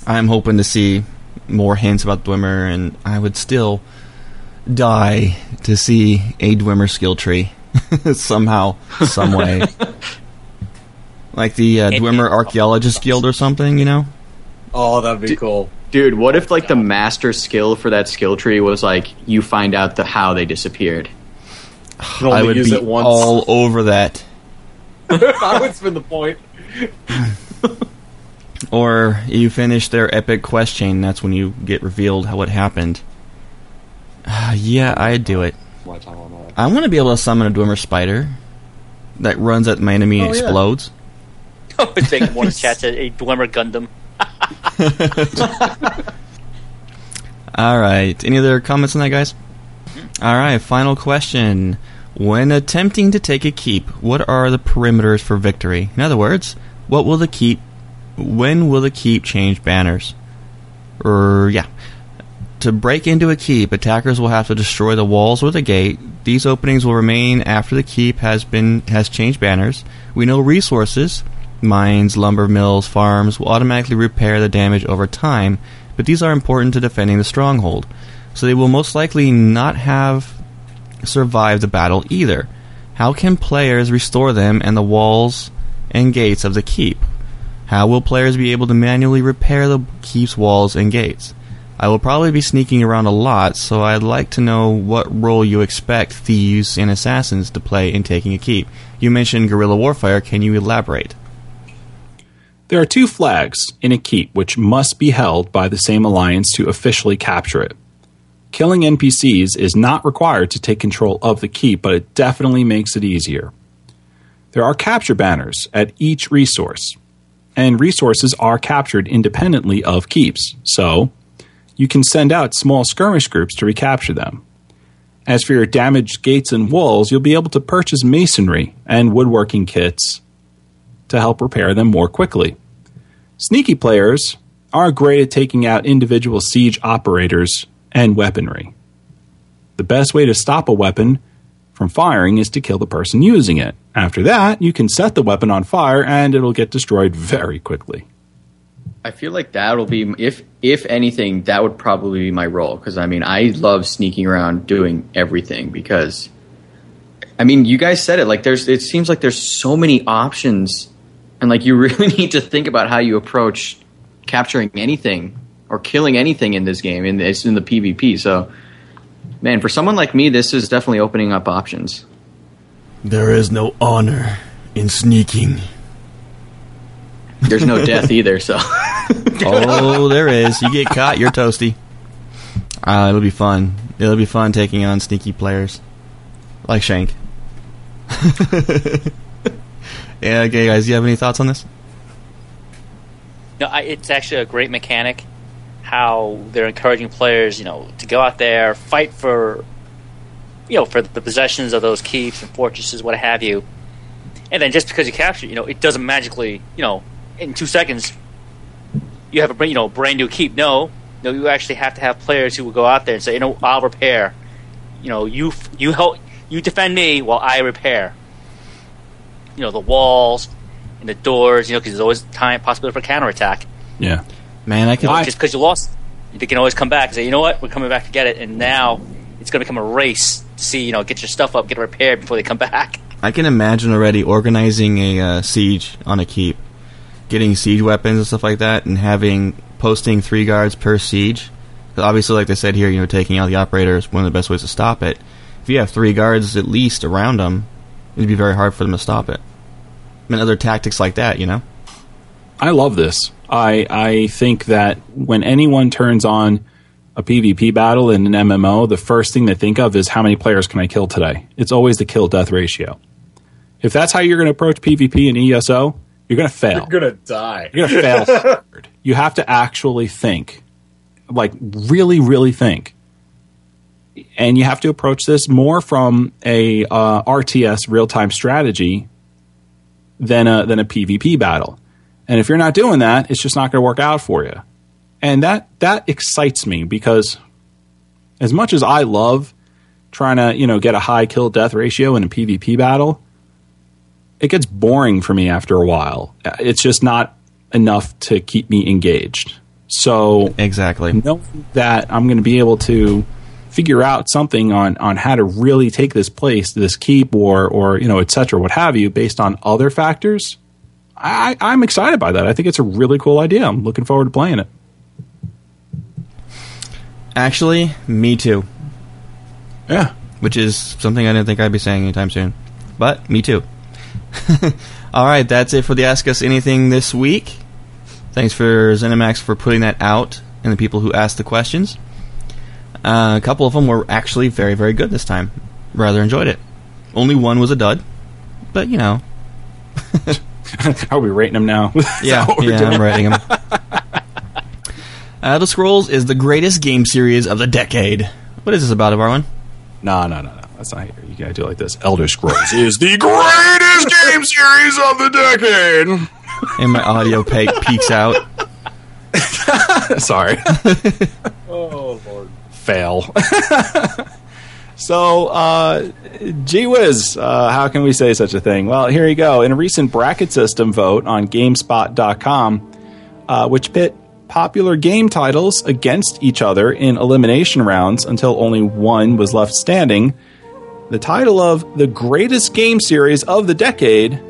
I'm hoping to see more hints about Dwemer, and I would still die to see a Dwemer skill tree somehow, some way. like the uh, Dwemer Archaeologist Guild or something, you know? Oh, that'd be cool. Dude, what if like the master skill for that skill tree was like you find out the how they disappeared? I would use be it once. all over that. I would spin the point. Or you finish their epic quest chain, that's when you get revealed how what happened. Uh, yeah, I'd do it. I want to be able to summon a Dwemer spider that runs at my enemy and Oh, yeah. explodes. I would make one chat to a Dwemer Gundam. All right. Any other comments on that, guys? All right. Final question. When attempting to take a keep, what are the perimeters for victory? In other words, what will the keep? When will the keep change banners? Or yeah. To break into a keep, attackers will have to destroy the walls or the gate. These openings will remain after the keep has been has changed banners. We know resources, mines, lumber mills, farms will automatically repair the damage over time, but these are important to defending the stronghold. So they will most likely not have survived the battle either. How can players restore them and the walls and gates of the keep? How will players be able to manually repair the keep's walls and gates? I will probably be sneaking around a lot, so I'd like to know what role you expect thieves and assassins to play in taking a keep. You mentioned guerrilla warfare. Can you elaborate? There are two flags in a keep which must be held by the same alliance to officially capture it. Killing NPCs is not required to take control of the keep, but it definitely makes it easier. There are capture banners at each resource, and resources are captured independently of keeps, so you can send out small skirmish groups to recapture them. As for your damaged gates and walls, you'll be able to purchase masonry and woodworking kits to help repair them more quickly. Sneaky players are great at taking out individual siege operators and weaponry. The best way to stop a weapon from firing is to kill the person using it. After that, you can set the weapon on fire and it'll get destroyed very quickly. I feel like that'll be if if anything that would probably be my role because I mean I love sneaking around doing everything because I mean you guys said it like there's it seems like there's so many options and like you really need to think about how you approach capturing anything or killing anything in this game and it's in the PvP so man for someone like me this is definitely opening up options. There is no honor in sneaking. There's no death either so oh, there is. You get caught, you're toasty. Uh, it'll be fun. It'll be fun taking on sneaky players like Shank. yeah, okay, guys. Do you have any thoughts on this? No, I, it's actually a great mechanic. How they're encouraging players, you know, to go out there, fight for, you know, for the possessions of those keeps and fortresses, what have you. And then just because you capture, you know, it doesn't magically, you know, in two seconds you have a you know brand new keep. No, no, you actually have to have players who will go out there and say, you know, I'll repair. You know, you you help you defend me while I repair. You know the walls and the doors. You know, because there's always time possibility for counterattack. Yeah, man, I can just because you lost, they can always come back and say, you know what, we're coming back to get it. And now it's going to become a race to see, you know, get your stuff up, get it repaired before they come back. I can imagine already organizing a uh, siege on a keep getting siege weapons and stuff like that, and having posting three guards per siege. Obviously, like they said here, you know, taking out the operator is one of the best ways to stop it. If you have three guards at least around them, it'd be very hard for them to stop it. I mean, other tactics like that, you know. I love this. I I think that when anyone turns on a PvP battle in an MMO, the first thing they think of is how many players can I kill today? It's always the kill death ratio. If that's how you're going to approach PvP and ESO, you're going to fail. You're going to die. You're going to fail. you have to actually think, like really, really think, and you have to approach this more from a uh, RTS real time strategy than a than a PvP battle. And if you're not doing that, it's just not going to work out for you. And that that excites me because as much as I love trying to you know get a high kill death ratio in a PvP battle it gets boring for me after a while. It's just not enough to keep me engaged. So exactly, know that I'm going to be able to figure out something on on how to really take this place, this keep, or or you know, etc., what have you, based on other factors. I, I'm excited by that. I think it's a really cool idea. I'm looking forward to playing it. Actually, me too. Yeah, which is something I didn't think I'd be saying anytime soon, but me too. All right, that's it for the Ask Us Anything this week. Thanks for ZeniMax for putting that out and the people who asked the questions. Uh, a couple of them were actually very, very good this time. Rather enjoyed it. Only one was a dud, but you know. Are we rating them now? yeah, yeah, I'm rating uh, them. Elder Scrolls is the greatest game series of the decade. What is this about, Varwin? No, no, no, no. That's not here. You gotta do it like this. Elder Scrolls is the greatest game series of the decade. And my audio pe- peaks out. Sorry. oh lord. Fail. So, uh, gee whiz, uh, how can we say such a thing? Well, here you go. In a recent bracket system vote on GameSpot.com, uh, which pit popular game titles against each other in elimination rounds until only one was left standing, the title of the greatest game series of the decade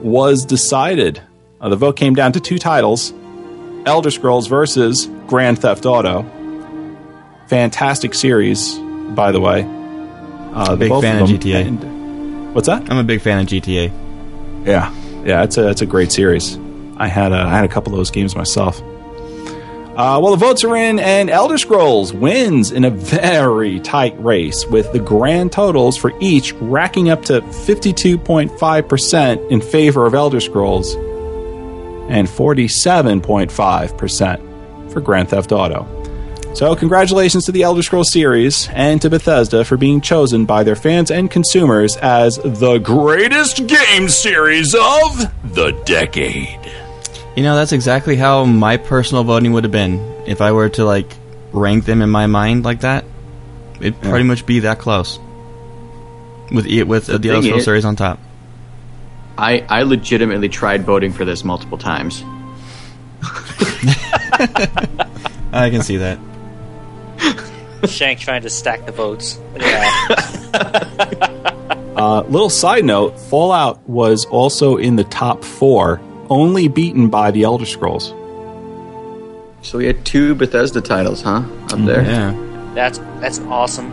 was decided. Uh, the vote came down to two titles Elder Scrolls versus Grand Theft Auto. Fantastic series, by the way. Uh, big fan of, of GTA. And, what's that? I'm a big fan of GTA. Yeah, yeah, it's a it's a great series. I had a, I had a couple of those games myself. Uh, well, the votes are in, and Elder Scrolls wins in a very tight race, with the grand totals for each racking up to 52.5% in favor of Elder Scrolls and 47.5% for Grand Theft Auto. So, congratulations to the Elder Scrolls series and to Bethesda for being chosen by their fans and consumers as the greatest game series of the decade. You know, that's exactly how my personal voting would have been if I were to like rank them in my mind like that. It'd Yeah. pretty much be that close. With with uh, the Elder Scrolls is- series on top. I, I legitimately tried voting for this multiple times. I can see that. Shank trying to stack the votes. Yeah. Uh, little side note: Fallout was also in the top four, only beaten by the Elder Scrolls. So we had two Bethesda titles, huh? Up there. Yeah. that's that's awesome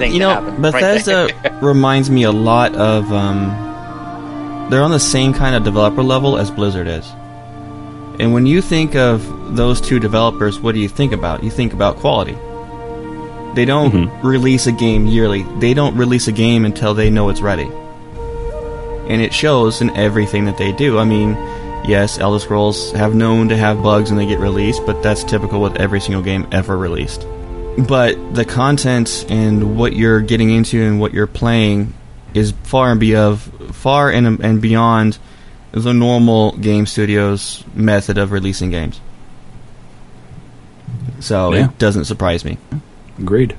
thing you know, happen. right Bethesda there. reminds me a lot of. Um, they're on the same kind of developer level as Blizzard is. And when you think of those two developers, what do you think about? You think about quality. They don't mm-hmm. release a game yearly. They don't release a game until they know it's ready. And it shows in everything that they do. I mean, yes, Elder Scrolls have known to have bugs when they get released, but that's typical with every single game ever released but the content and what you're getting into and what you're playing is far and be of far and and beyond the normal game studios method of releasing games. So Yeah. it doesn't surprise me. Agreed.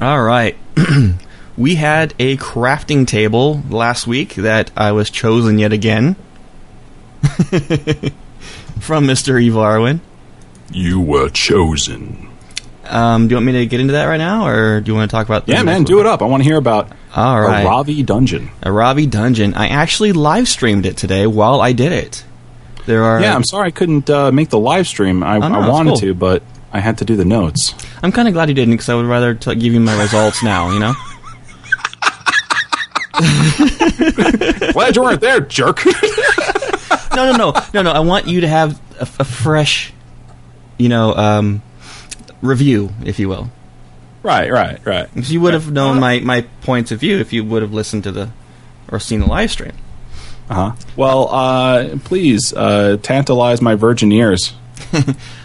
All right. we had a crafting table last week that I was chosen yet again from Mr. Evarwin. You were chosen. Um, do you want me to get into that right now, or do you want to talk about? Yeah, man, do it up. I want to hear about All right. a Ravi dungeon. A Ravi dungeon. I actually live streamed it today while I did it. There are. Yeah, I'm sorry I couldn't uh, make the live stream. I, Oh, no, I wanted cool. to, but I had to do the notes. I'm kind of glad you didn't because I would rather t- give you my results now. You know. Glad you weren't there, jerk. no, no, no, no, no. I want you to have a, a fresh, you know, um, review, if you will. right, right, right. 'Cause you would have known my my points of view if you would have listened to the or seen the live stream. Uh huh. Well, uh, please uh, tantalize my virgin ears.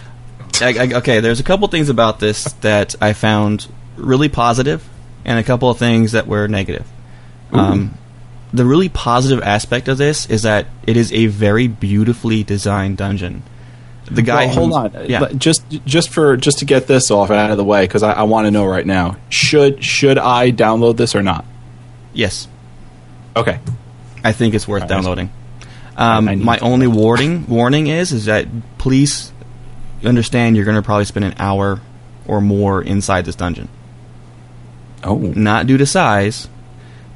I, I, okay, there's a couple things about this that I found really positive, and a couple of things that were negative. Um, the really positive aspect of this is that it is a very beautifully designed dungeon. The guy, Well, hold on, yeah, just just for just to get this off and out of the way, because I, I want to know right now: should should I download this or not? yes, Okay. I think it's worth All right. downloading. Um, I need my to- only warning warning is is that please understand you're going to probably spend an hour or more inside this dungeon. Oh, Not due to size,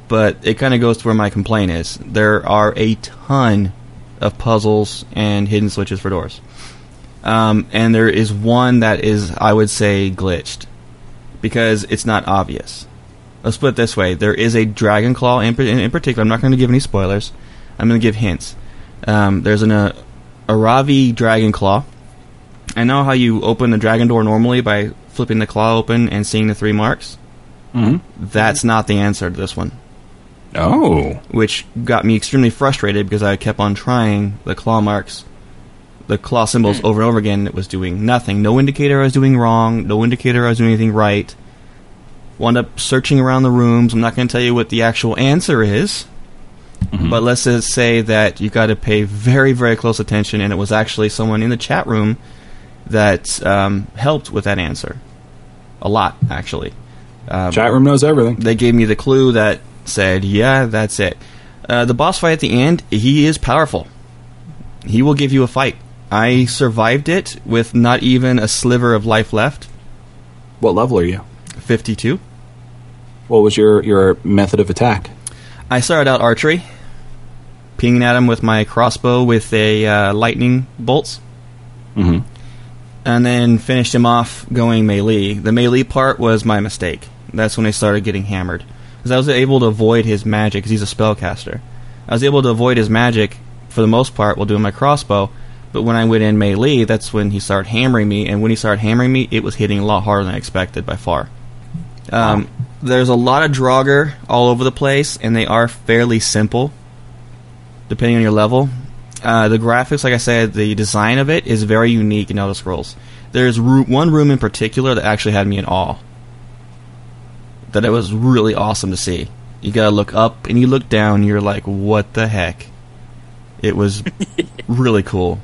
but it kind of goes to where my complaint is. There are a ton of puzzles and hidden switches for doors. Um, and there is one that is, I would say, glitched because it's not obvious. Let's put it this way: there is a dragon claw in, in, in particular. I'm not going to give any spoilers. I'm going to give hints. Um, there's an uh, Aravi dragon claw. I know how you open the dragon door normally by flipping the claw open and seeing the three marks. Mhm. That's not the answer to this one, oh, which got me extremely frustrated because I kept on trying the claw marks, the claw symbols over and over again. and It was doing nothing. No indicator I was doing wrong. No indicator I was doing anything right. Wound up searching around the rooms. I'm not going to tell you what the actual answer is, but let's just say that you got to pay very, very close attention. And it was actually someone in the chat room that um, helped with that answer. A lot, actually. Um, chat room knows everything. they gave me the clue that said, "Yeah, that's it." Uh, the boss fight at the end, he is powerful. He will give you a fight. I survived it with not even a sliver of life left. What level are you? Fifty-two. What was your your method of attack? I started out archery, pinging at him with my crossbow with a uh, lightning bolts, Mm-hmm. And then finished him off going melee. The melee part was my mistake. That's when I started getting hammered because I was able to avoid his magic because he's a spellcaster. I was able to avoid his magic for the most part while doing my crossbow. But when I went in melee, that's when he started hammering me, and when he started hammering me, it was hitting a lot harder than I expected by far. Um, there's a lot of Draugr all over the place, and they are fairly simple, depending on your level. Uh, the graphics, like I said, the design of it is very unique in Elder Scrolls. There's roo- one room in particular that actually had me in awe. That it was really awesome to see. You gotta look up and you look down, and you're like, what the heck? It was really cool.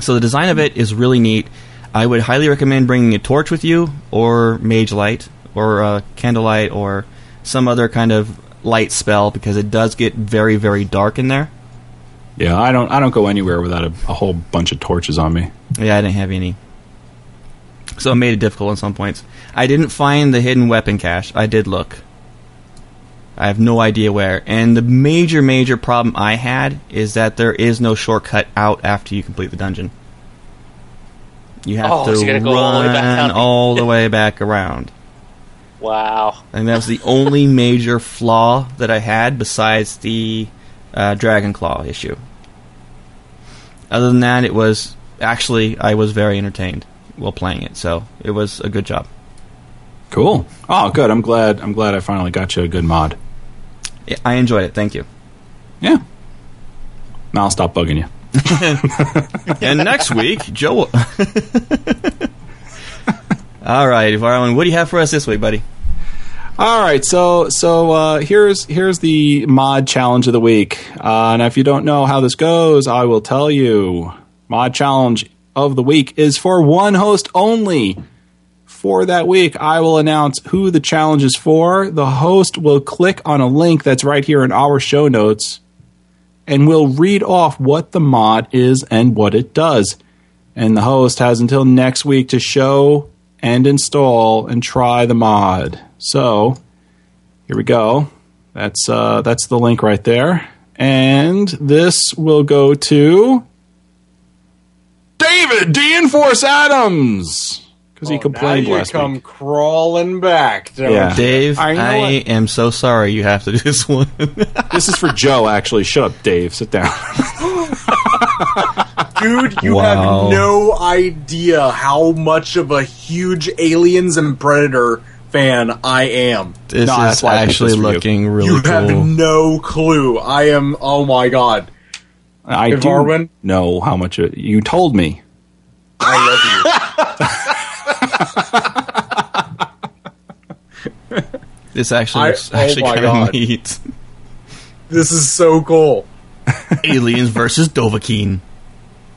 So the design of it is really neat. I would highly recommend bringing a torch with you, or mage light, or uh, candlelight, or some other kind of light spell because it does get very very dark in there. Yeah, I don't. I don't go anywhere without a, a whole bunch of torches on me. Yeah, I didn't have any. So it made it difficult at some points. I didn't find the hidden weapon cache. I did look. I have no idea where. And the major, major problem I had is that there is no shortcut out after you complete the dungeon. You have Oh, to so you gotta go all the way back run all the way back around. Wow. And that was the only major flaw that I had besides the uh, Dragon Claw issue. Other than that, it was actually I was very entertained while playing it, so it was a good job. Cool. Oh, good. I'm glad. I'm glad I finally got you a good mod. Yeah, I enjoyed it. Thank you. Yeah. Now I'll stop bugging you. and next week, Joe. All right, Varlin, what do you have for us this week, buddy? All right, so so uh, here's here's the mod challenge of the week. Uh, and if you don't know how this goes, I will tell you. Mod challenge of the week is for one host only. For that week, I will announce who the challenge is for. The host will click on a link that's right here in our show notes, and we'll read off what the mod is and what it does. And the host has until next week to show and install and try the mod. So here we go. That's uh, that's the link right there, and this will go to David D. Enforce Adams because he complained now you last come week. crawling back. don't Yeah. Dave, I I am so sorry you have to do this one. This is for Joe. Actually, shut up, Dave. Sit down. Dude, you Wow. have no idea how much of a huge Aliens and Predator fan I am. this No, is that's why I picked actually this for you. looking really you have no clue. I am. Oh my god. I Hey, do Varwin? know how much it, you told me. I love you. this actually I- looks oh actually my kind of God. neat. This is so cool. Aliens versus Dovahkiin.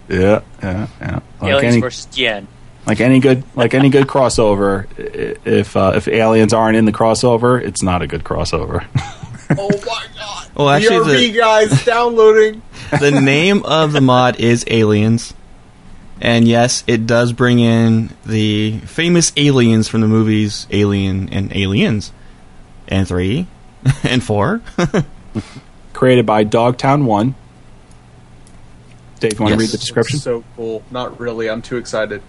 Yeah, yeah, yeah. Like Aliens any, versus Yen. Like any good, like any good crossover. i- If uh, if aliens aren't in the crossover, it's not a good crossover. Oh my god. Well, actually, BRB the, guys downloading. the name of the mod is Aliens. And yes, it does bring in the famous aliens from the movies Alien and Aliens. And 3 and 4. Created by Dogtown One. Dave, you want Yes. to read the description? So cool. Not really. I'm too excited.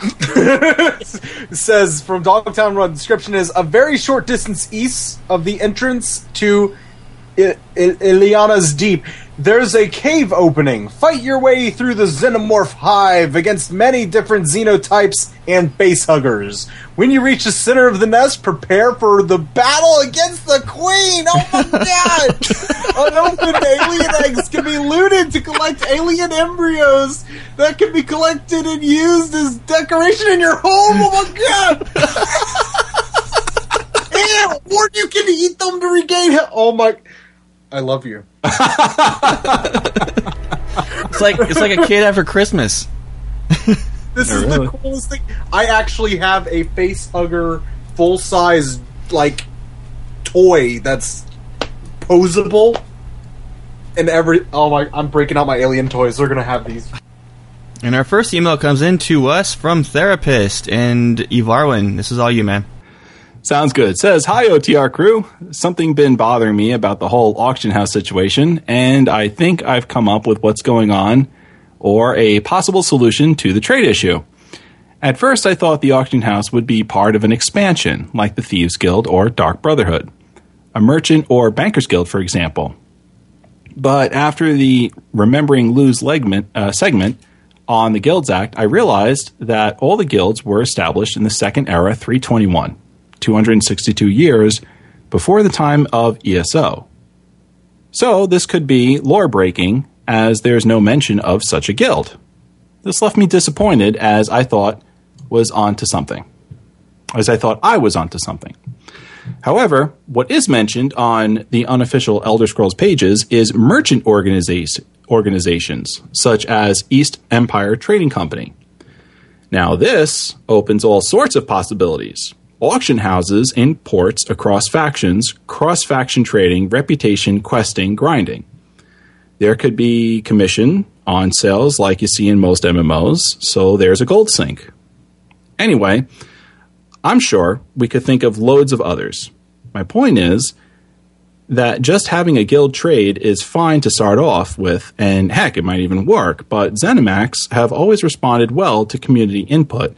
says from Dogtown Run. Description is a very short distance east of the entrance to I- I- Deep. There's a cave opening. Fight your way through the xenomorph hive against many different xenotypes and face huggers. When you reach the center of the nest, prepare for the battle against the queen. Oh my god! Unopened alien eggs can be looted to collect alien embryos that can be collected and used as decoration in your home. Oh my god! and, or you can eat them to regain. he- Oh my! I love you. It's like it's like a kid after Christmas. This is really? the coolest thing. I actually have a face hugger full size like toy that's posable. And every oh my I'm breaking out my alien toys. They're gonna have these. And our first email comes in to us from Therapist and Evarwin. This is all you, man. Sounds good. Says, Hi, OTR crew. Something been bothering me about the whole auction house situation, and I think I've come up with what's going on or a possible solution to the trade issue. At first, I thought the auction house would be part of an expansion, like the Thieves Guild or Dark Brotherhood, a merchant or bankers guild, for example. But after the Remembering Lou's legment, uh, segment on the Guilds Act, I realized that all the guilds were established in the Second Era 321, 262 years before the time of ESO. So this could be lore breaking, as there's no mention of such a guild. This left me disappointed, as I thought was onto something. As I thought I was onto something. However, what is mentioned on the unofficial Elder Scrolls pages is merchant organization organizations, such as East Empire Trading Company. Now, this opens all sorts of possibilities. Auction houses in ports across factions, cross faction trading, reputation, questing, grinding. There could be commission on sales like you see in most MMOs, so there's a gold sink. Anyway, I'm sure we could think of loads of others. My point is that just having a guild trade is fine to start off with, and heck, it might even work, but ZeniMax have always responded well to community input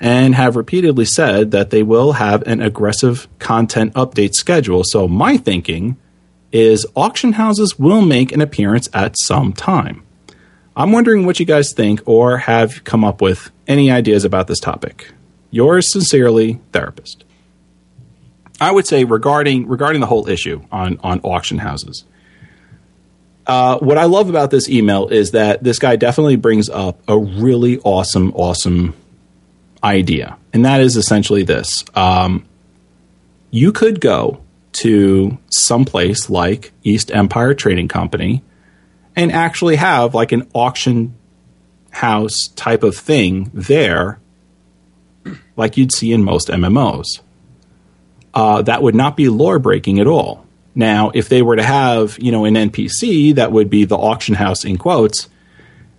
and have repeatedly said that they will have an aggressive content update schedule. So, my thinking is auction houses will make an appearance at some time. I'm wondering what you guys think or have come up with any ideas about this topic. Yours sincerely, Therapist. I would say regarding regarding the whole issue on on auction houses. Uh, what I love about this email is that this guy definitely brings up a really awesome, awesome idea, and that is essentially this: um, you could go to some place like East Empire Trading Company and actually have like an auction house type of thing there, like you'd see in most MMOs. Uh, that would not be lore breaking at all. Now, if they were to have, you know, an NPC that would be the auction house in quotes,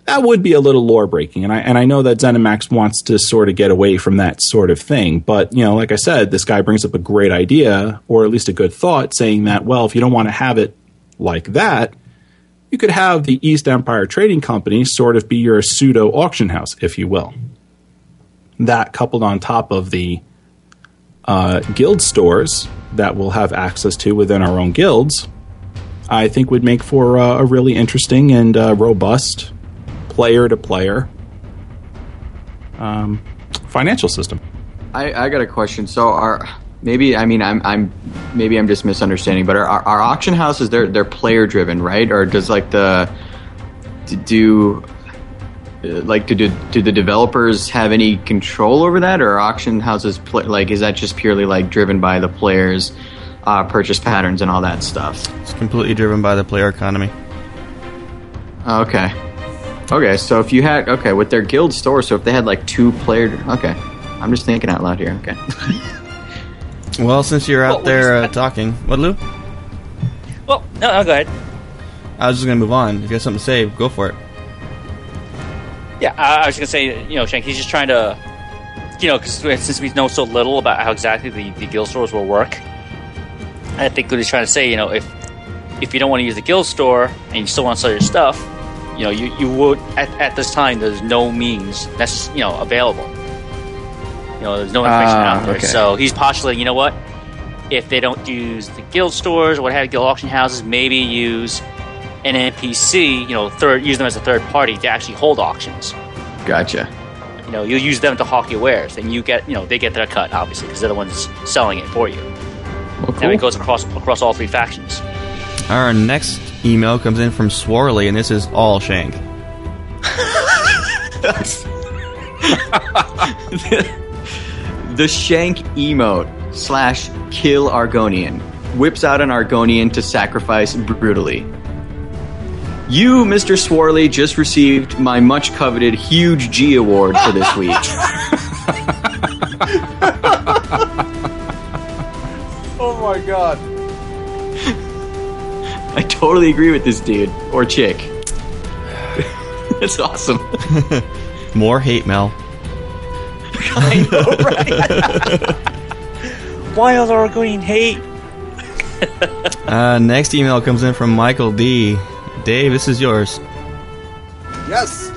that would be a little lore breaking. And I and I know that ZeniMax wants to sort of get away from that sort of thing. But, you know, like I said, this guy brings up a great idea, or at least a good thought, saying that, well, if you don't want to have it like that, you could have the East Empire Trading Company sort of be your pseudo auction house, if you will. That coupled on top of the uh, guild stores that we'll have access to within our own guilds, I think would make for uh, a really interesting and uh, robust player to player um, financial system. I, I got a question. So are maybe I mean I'm I'm maybe I'm just misunderstanding, but are, are, are auction houses they're they're player driven, right? Or does like the do uh, like do, do do the developers have any control over that, or auction houses pl- like is that just purely like driven by the players' uh, purchase patterns and all that stuff? It's completely driven by the player economy. Okay, okay. So if you had okay with their guild store, so if they had like two player, okay, I'm just thinking out loud here. Okay. Well, since you're out there uh, talking, what, Lou? Well, no, no, go ahead. I was just going to move on. If you have something to say, go for it. Yeah, I, I was going to say, you know, Shank, he's just trying to, you know, because since we know so little about how exactly the, the guild stores will work, I think what he's trying to say, you know, if if you don't want to use the guild store and you still want to sell your stuff, you know, you, you would at, at this time there's no means that's you know available. You know, there's no information Ah, out there. okay. So he's postulating, you know what? If they don't use the guild stores or what have you, guild auction houses, maybe use an NPC, you know, third use them as a third party to actually hold auctions. Gotcha. You know, you use them to hawk your wares, and you get, you know, they get their cut, obviously, because they're the ones selling it for you. and it goes across across all three factions. Our next email comes in from Swarley, and this is all Shank. The Shank emote slash kill Argonian whips out an Argonian to sacrifice brutally. You, Mr. Swarley, just received my much coveted huge G award for this week. Oh my god. I totally agree with this dude or chick. That's awesome. More hate mail. I know, right? Wild Argonian hate. Uh, next email comes in from Michael D. Dave, this is yours. Yes.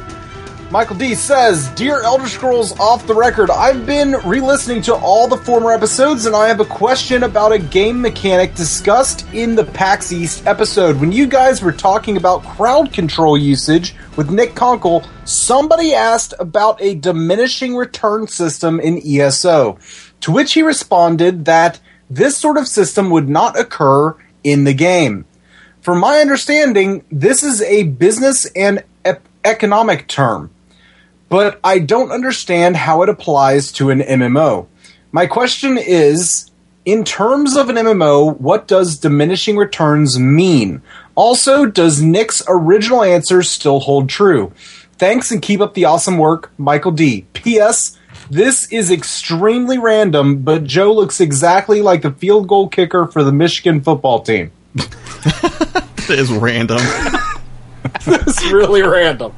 Michael D says, Dear Elder Scrolls Off the Record, I've been re listening to all the former episodes and I have a question about a game mechanic discussed in the PAX East episode. When you guys were talking about crowd control usage with Nick Konkle, somebody asked about a diminishing return system in ESO, to which he responded that this sort of system would not occur in the game. From my understanding, this is a business and economic term, but I don't understand how it applies to an MMO. My question is in terms of an MMO, what does diminishing returns mean? Also, does Nick's original answer still hold true? Thanks and keep up the awesome work, Michael D. P.S. This is extremely random, but Joe looks exactly like the field goal kicker for the Michigan football team. It is random. It's really random.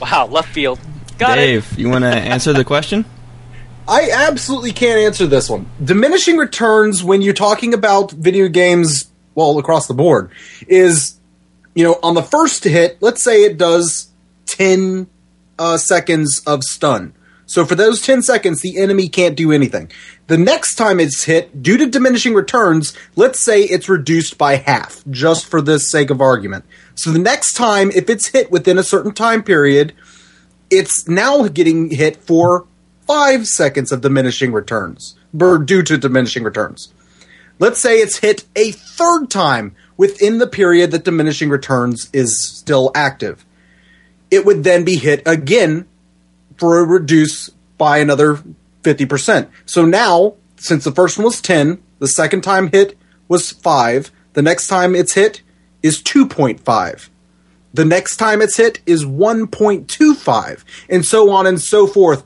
Wow, left field. Got Dave, you want to answer the question? I absolutely can't answer this one. Diminishing returns when you're talking about video games, well, across the board, is, you know, on the first hit, let's say it does 10 uh, seconds of stun. So for those 10 seconds, the enemy can't do anything. The next time it's hit, due to diminishing returns, let's say it's reduced by half, just for this sake of argument. So the next time, if it's hit within a certain time period, it's now getting hit for five seconds of diminishing returns, or due to diminishing returns. Let's say it's hit a third time within the period that diminishing returns is still active. It would then be hit again for a reduce by another 50%. So now, since the first one was 10, the second time hit was 5, the next time it's hit is 2.5. The next time it's hit is 1.25, and so on and so forth,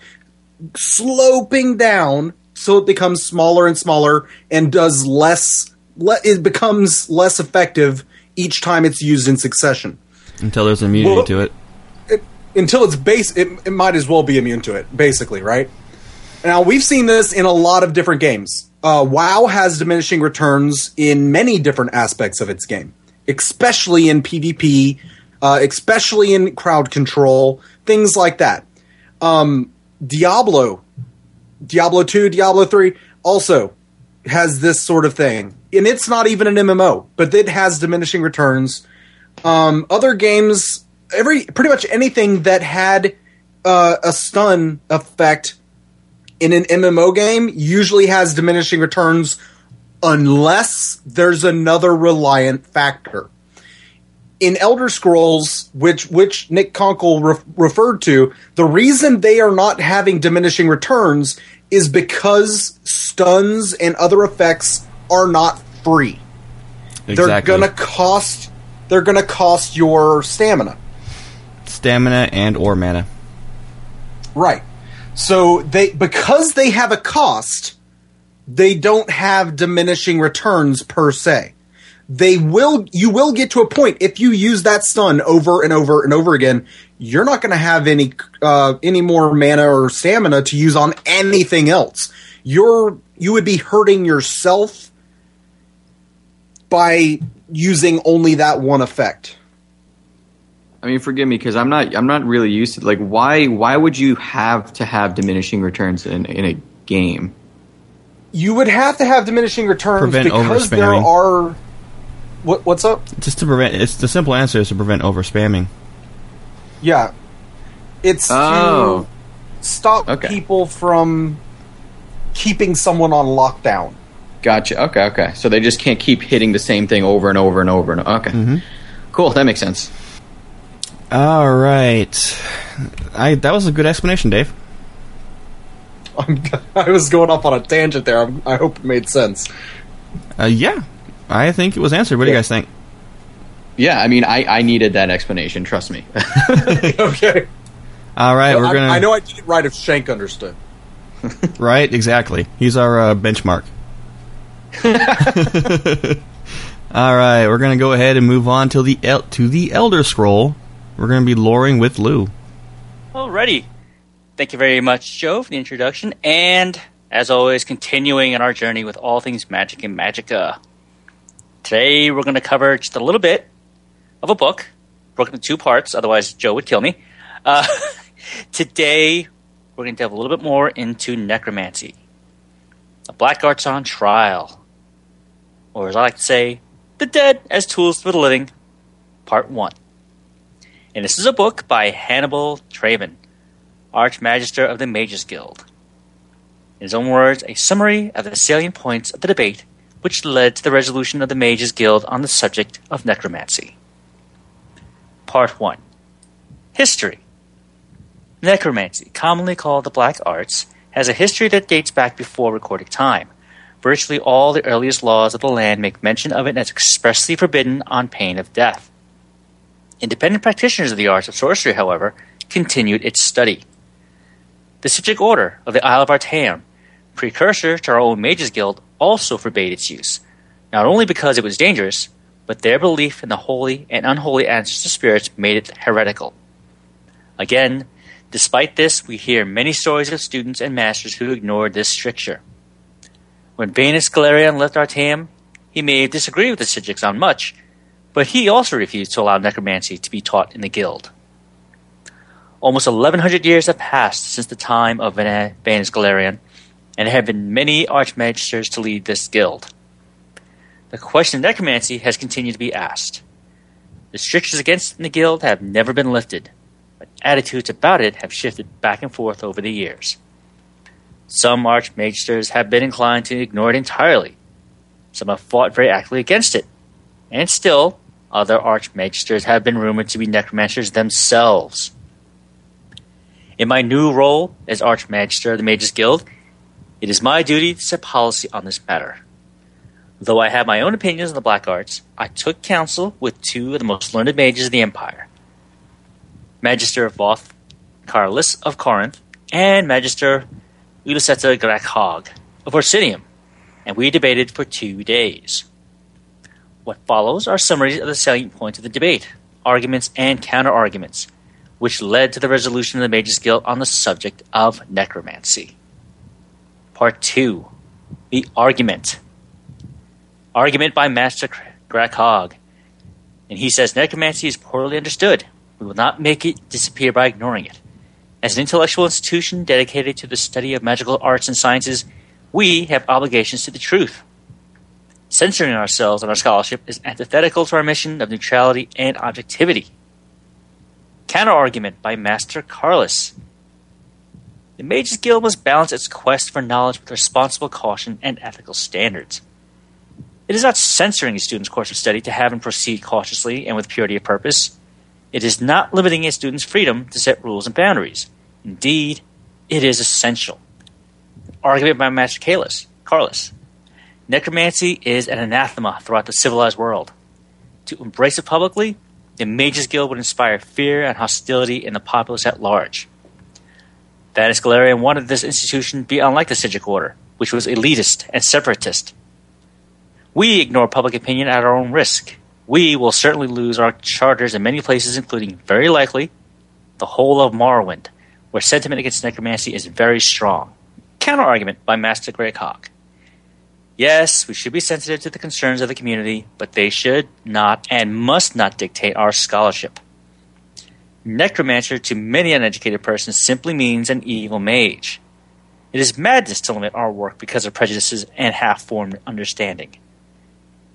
sloping down so it becomes smaller and smaller and does less, le- it becomes less effective each time it's used in succession. Until there's immunity Well- to it. Until it's base, it, it might as well be immune to it, basically, right? Now, we've seen this in a lot of different games. Uh, WoW has diminishing returns in many different aspects of its game, especially in PvP, uh, especially in crowd control, things like that. Um, Diablo, Diablo 2, Diablo 3 also has this sort of thing. And it's not even an MMO, but it has diminishing returns. Um, other games, every pretty much anything that had uh, a stun effect in an MMO game usually has diminishing returns unless there's another reliant factor. In Elder Scrolls, which which Nick Konkle re- referred to, the reason they are not having diminishing returns is because stuns and other effects are not free. Exactly. They're gonna cost. They're gonna cost your stamina. Stamina and or mana. Right. So they because they have a cost, they don't have diminishing returns per se. They will you will get to a point if you use that stun over and over and over again, you're not going to have any uh, any more mana or stamina to use on anything else. You're you would be hurting yourself by using only that one effect. I mean, forgive me because I'm not I'm not really used to like why why would you have to have diminishing returns in in a game? You would have to have diminishing returns Prevent because there are what, what's up? Just to prevent. It's the simple answer is to prevent over spamming. Yeah. It's Oh. to stop people from keeping someone on lockdown. Gotcha. Okay, okay. So they just can't keep hitting the same thing over and over and over and okay. Cool. That makes sense. All right. I that was a good explanation, Dave. I'm, I was going off on a tangent there. I'm, I hope it made sense. Uh, yeah, I think it was answered. What do you guys think? Yeah, I mean, I, I needed that explanation. Trust me. okay. All right, we're I, gonna. I know I did it right if Shank understood. Right, exactly. He's our uh, benchmark. All right, we're gonna go ahead and move on to the El- to the Elder Scroll. We're gonna be loring with Lou. Alrighty. Thank you very much, Joe, for the introduction. And as always, continuing on our journey with all things magic and magica. Today we're going to cover just a little bit of a book, broken into two parts, otherwise Joe would kill me. Uh, today we're going to delve a little bit more into necromancy. The black arts on trial. Or as I like to say, the dead as tools for the living, part one. And this is a book by Hannibal Traven, Archmagister of the Mages Guild. In his own words, a summary of the salient points of the debate which led to the resolution of the Mages Guild on the subject of necromancy. Part 1 History Necromancy, commonly called the Black Arts, has a history that dates back before recorded time, Virtually all the earliest laws of the land make mention of it as expressly forbidden on pain of death. Independent practitioners of the arts of sorcery, however, continued its study. The Psijic Order of the Isle of Artaeum, precursor to our own Mages Guild, also forbade its use, not only because it was dangerous, but their belief in the holy and unholy ancestor spirits made it heretical. Again, despite this, we hear many stories of students and masters who ignored this stricture. When Vanus Galerion left Artaeum, he may have disagreed with the Psijics on much, but he also refused to allow necromancy to be taught in the guild. Almost 1100 years have passed since the time of Vanus Galerion, and there have been many archmagisters to lead this guild. The question of necromancy has continued to be asked. The strictures against the guild have never been lifted, but attitudes about it have shifted back and forth over the years. Some archmagisters have been inclined to ignore it entirely. Some have fought very actively against it. And still, other archmagisters have been rumored to be necromancers themselves. In my new role as Archmagister of the Mages Guild, it is my duty to set policy on this matter. Though I have my own opinions on the black arts, I took counsel with two of the most learned mages of the Empire Magister Voth Carlus of Corinth and Magister Ulysseta Gracchog of Orsinium, and we debated for two days. What follows are summaries of the salient points of the debate, arguments and counter-arguments, which led to the resolution of the Mages Guild on the subject of necromancy. Part 2 The Argument. Argument by Master Gracchog. And he says necromancy is poorly understood. We will not make it disappear by ignoring it. As an intellectual institution dedicated to the study of magical arts and sciences, we have obligations to the truth. Censoring ourselves and our scholarship is antithetical to our mission of neutrality and objectivity. Counter argument by Master Carlus. The Mages Guild must balance its quest for knowledge with responsible caution and ethical standards. It is not censoring a student's course of study to have him proceed cautiously and with purity of purpose. It is not limiting a student's freedom to set rules and boundaries. Indeed, it is essential. Argument by Master Carlus. Carlus. Necromancy is an anathema throughout the civilized world. To embrace it publicly, the Mages Guild would inspire fear and hostility in the populace at large. Vanus Galerion wanted this institution to be unlike the Psijic Order, which was elitist and separatist. We ignore public opinion at our own risk. We will certainly lose our charters in many places, including, very likely, the whole of Morrowind, where sentiment against necromancy is very strong. Counter argument by Master Gracchog. Yes, we should be sensitive to the concerns of the community, but they should not and must not dictate our scholarship. Necromancer to many uneducated persons simply means an evil mage. It is madness to limit our work because of prejudices and half formed understanding.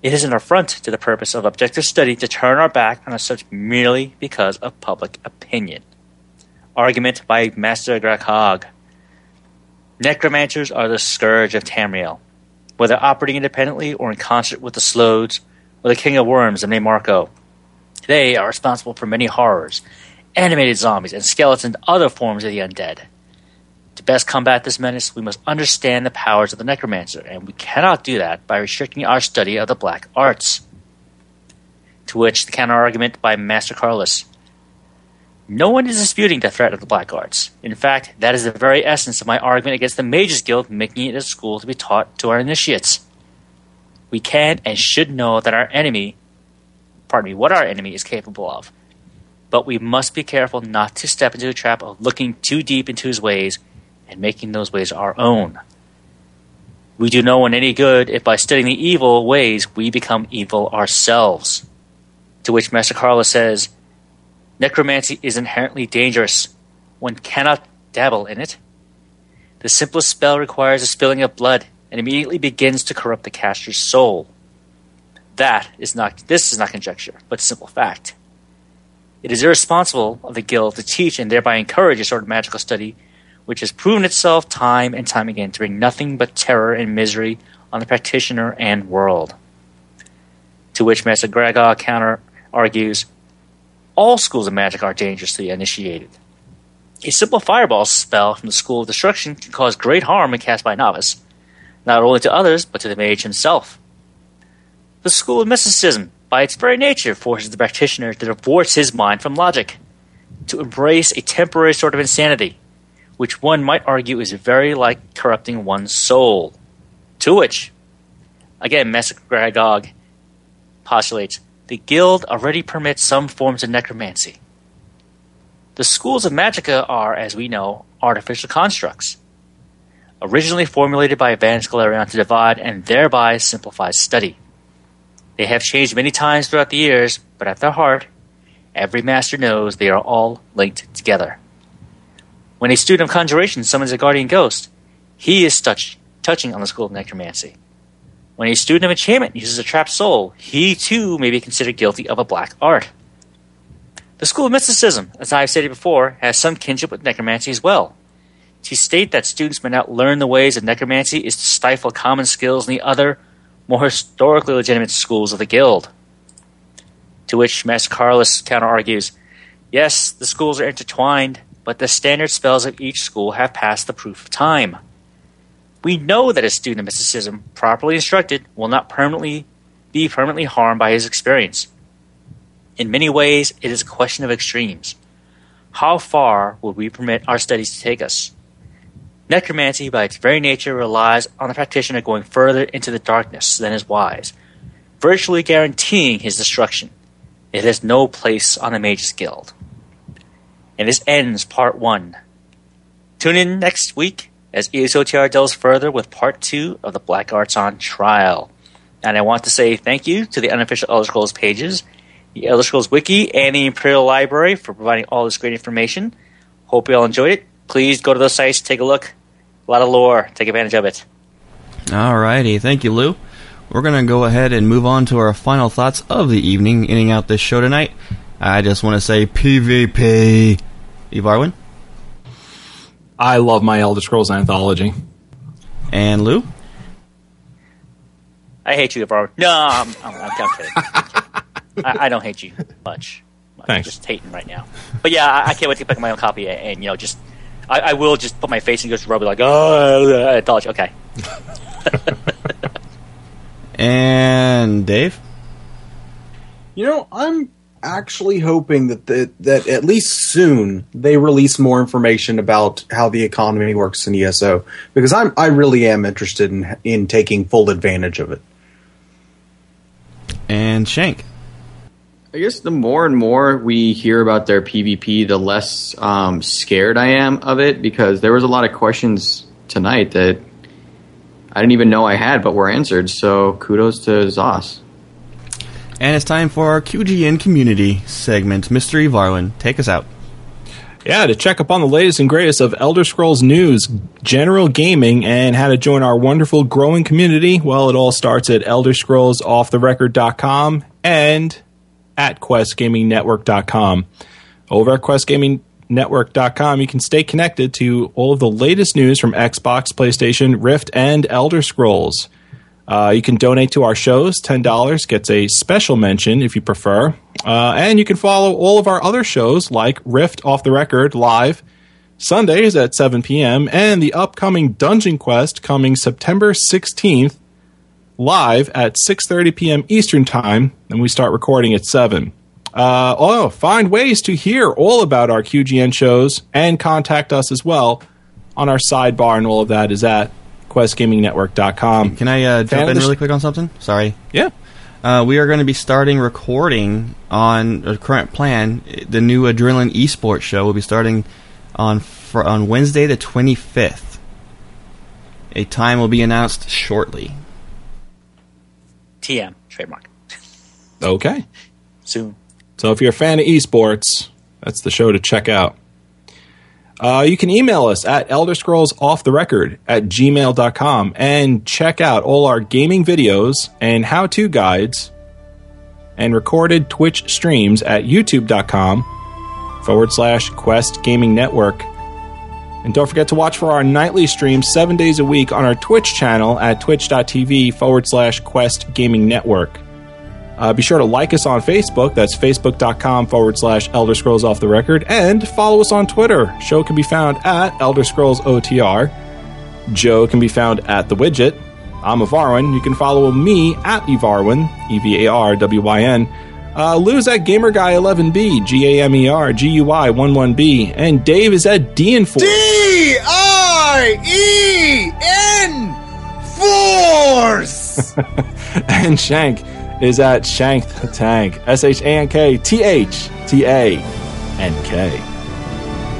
It is an affront to the purpose of objective study to turn our back on a subject merely because of public opinion. Argument by Master Gracchog. Necromancers are the scourge of Tamriel. Whether operating independently or in concert with the Sloads or the King of Worms Mannimarco, they are responsible for many horrors, animated zombies, and skeletons and other forms of the undead. To best combat this menace, we must understand the powers of the necromancer, and we cannot do that by restricting our study of the black arts. To which the counterargument by Master Carlus No one is disputing the threat of the black arts. In fact, that is the very essence of my argument against the Mages Guild making it a school to be taught to our initiates. We can and should know that our enemy, pardon me, what our enemy is capable of. But we must be careful not to step into the trap of looking too deep into his ways and making those ways our own. We do no one any good if by studying the evil ways we become evil ourselves. To which Master Carlus says, Necromancy is inherently dangerous. One cannot dabble in it. The simplest spell requires a spilling of blood and immediately begins to corrupt the caster's soul. That is not this is not conjecture, but simple fact. It is irresponsible of the guild to teach and thereby encourage a sort of magical study which has proven itself time and time again to bring nothing but terror and misery on the practitioner and world. To which Master Gregor counter argues, all schools of magic are dangerous to the initiated. A simple fireball spell from the School of Destruction can cause great harm when cast by a novice. not only to others, but to the mage himself. The school of mysticism, by its very nature, forces the practitioner to divorce his mind from logic, to embrace a temporary sort of insanity, which one might argue is very like corrupting one's soul. To which, again, Master Gracchog postulates, the guild already permits some forms of necromancy. The schools of Magica are, as we know, artificial constructs, originally formulated by Galerion to divide and thereby simplify study. They have changed many times throughout the years, but at their heart, every master knows they are all linked together. When a student of conjuration summons a guardian ghost, he is touch, touching on the school of necromancy. When a student of enchantment uses a trapped soul, he too may be considered guilty of a black art. The school of mysticism, as I have stated before, has some kinship with necromancy as well. To state that students may not learn the ways of necromancy is to stifle common skills in the other, more historically legitimate schools of the guild. To which Master Carlus counter argues, yes, the schools are intertwined, but the standard spells of each school have passed the proof of time. We know that a student of mysticism, properly instructed, will not permanently be permanently harmed by his experience. In many ways, it is a question of extremes. How far will we permit our studies to take us? Necromancy, by its very nature, relies on the practitioner going further into the darkness than is wise, virtually guaranteeing his destruction. It has no place on the Mage's Guild. And this ends part one. Tune in next week as ESOTR delves further with part two of the Black Arts on Trial. And I want to say thank you to the unofficial Elder Scrolls pages, the Elder Scrolls Wiki, and the Imperial Library for providing all this great information. Hope you all enjoyed it. Please go to those sites, take a look. A lot of lore. Take advantage of it. All righty. thank you, Lou. We're going to go ahead and move on to our final thoughts of the evening, ending out this show tonight. I just want to say PvP. Eve Evarwyn? I love my Elder Scrolls anthology. And Lou? I hate you, Eve Evarwyn. No, I'm, I'm, I'm, I'm kidding. I, I, don't hate you much. Thanks. I'm just hating right now. But yeah, I, I can't wait to pick up my own copy and, and you know, just I, I, will just put my face and just rub it like, oh, uh, anthology. Okay. and Dave? You know, I'm actually hoping that the, that at least soon they release more information about how the economy works in ESO because I'm I really am interested in in taking full advantage of it. And Shank. I guess the more and more we hear about their PvP, the less um, scared I am of it because there was a lot of questions tonight that I didn't even know I had but were answered. So kudos to ZOS. And it's time for our QGN community segment. Mystery Varlin, take us out. Yeah, to check up on the latest and greatest of Elder Scrolls news, general gaming, and how to join our wonderful growing community, well, it all starts at elderscrollsofftherecord.com and at questgamingnetwork.com. Over at questgamingnetwork.com, you can stay connected to all of the latest news from Xbox, PlayStation, Rift, and Elder Scrolls. Uh, you can donate to our shows. $10 gets a special mention if you prefer. Uh, and you can follow all of our other shows like Rift Off the Record live Sundays at 7 p.m. and the upcoming Dungeon Quest coming September 16th live at 6:30 p.m. Eastern Time, and we start recording at 7. Uh, oh, find ways to hear all about our QGN shows and contact us as well on our sidebar, and all of that is at questgamingnetwork.com. Can I uh, jump in really quick on something? Sorry. Yeah. Uh, we are going to be starting recording on a current plan. The new Adrenaline Esports show will be starting on fr- on Wednesday the 25th. A time will be announced shortly. TM trademark. Okay. Soon. So if you're a fan of esports, that's the show to check out. Uh, you can email us at Elder Scrolls Off the Record at gmail.com and check out all our gaming videos and how to guides and recorded Twitch streams at youtube.com forward slash Quest Gaming Network. And don't forget to watch for our nightly streams seven days a week on our Twitch channel at twitch.tv forward slash Quest Gaming Network. Uh, be sure to like us on Facebook. That's facebook.com forward slash Elder Scrolls Off the Record. And follow us on Twitter. Show can be found at Elder Scrolls OTR. Joe can be found at The Widget. I'm Evarwyn. You can follow me at Evarwyn, E V A R W Y N. Uh, Lou's at GamerGuy11B, G A M E R G U I 1 1 B. And Dave is at DNForce. D I E N Force. and Shank is at Shank the Tank. S H A N K T H T A N K.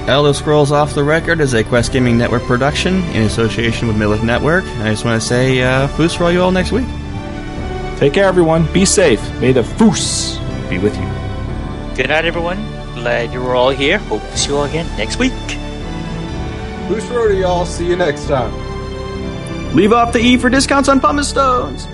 Elder Scrolls Off the Record is a Quest Gaming Network production in association with Millith Network. I just want to say, uh, Foos for all you all next week. Take care, everyone. Be safe. May the Foos be with you. Good night, everyone. Glad you were all here. Hope to see you all again next week. Boost Road, y'all. See you next time. Leave off the E for discounts on pumice stones.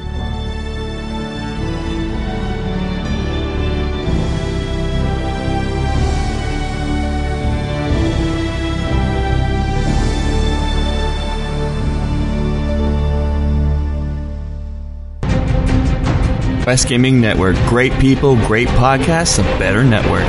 Quest Gaming Network. Great people, great podcasts, a better network.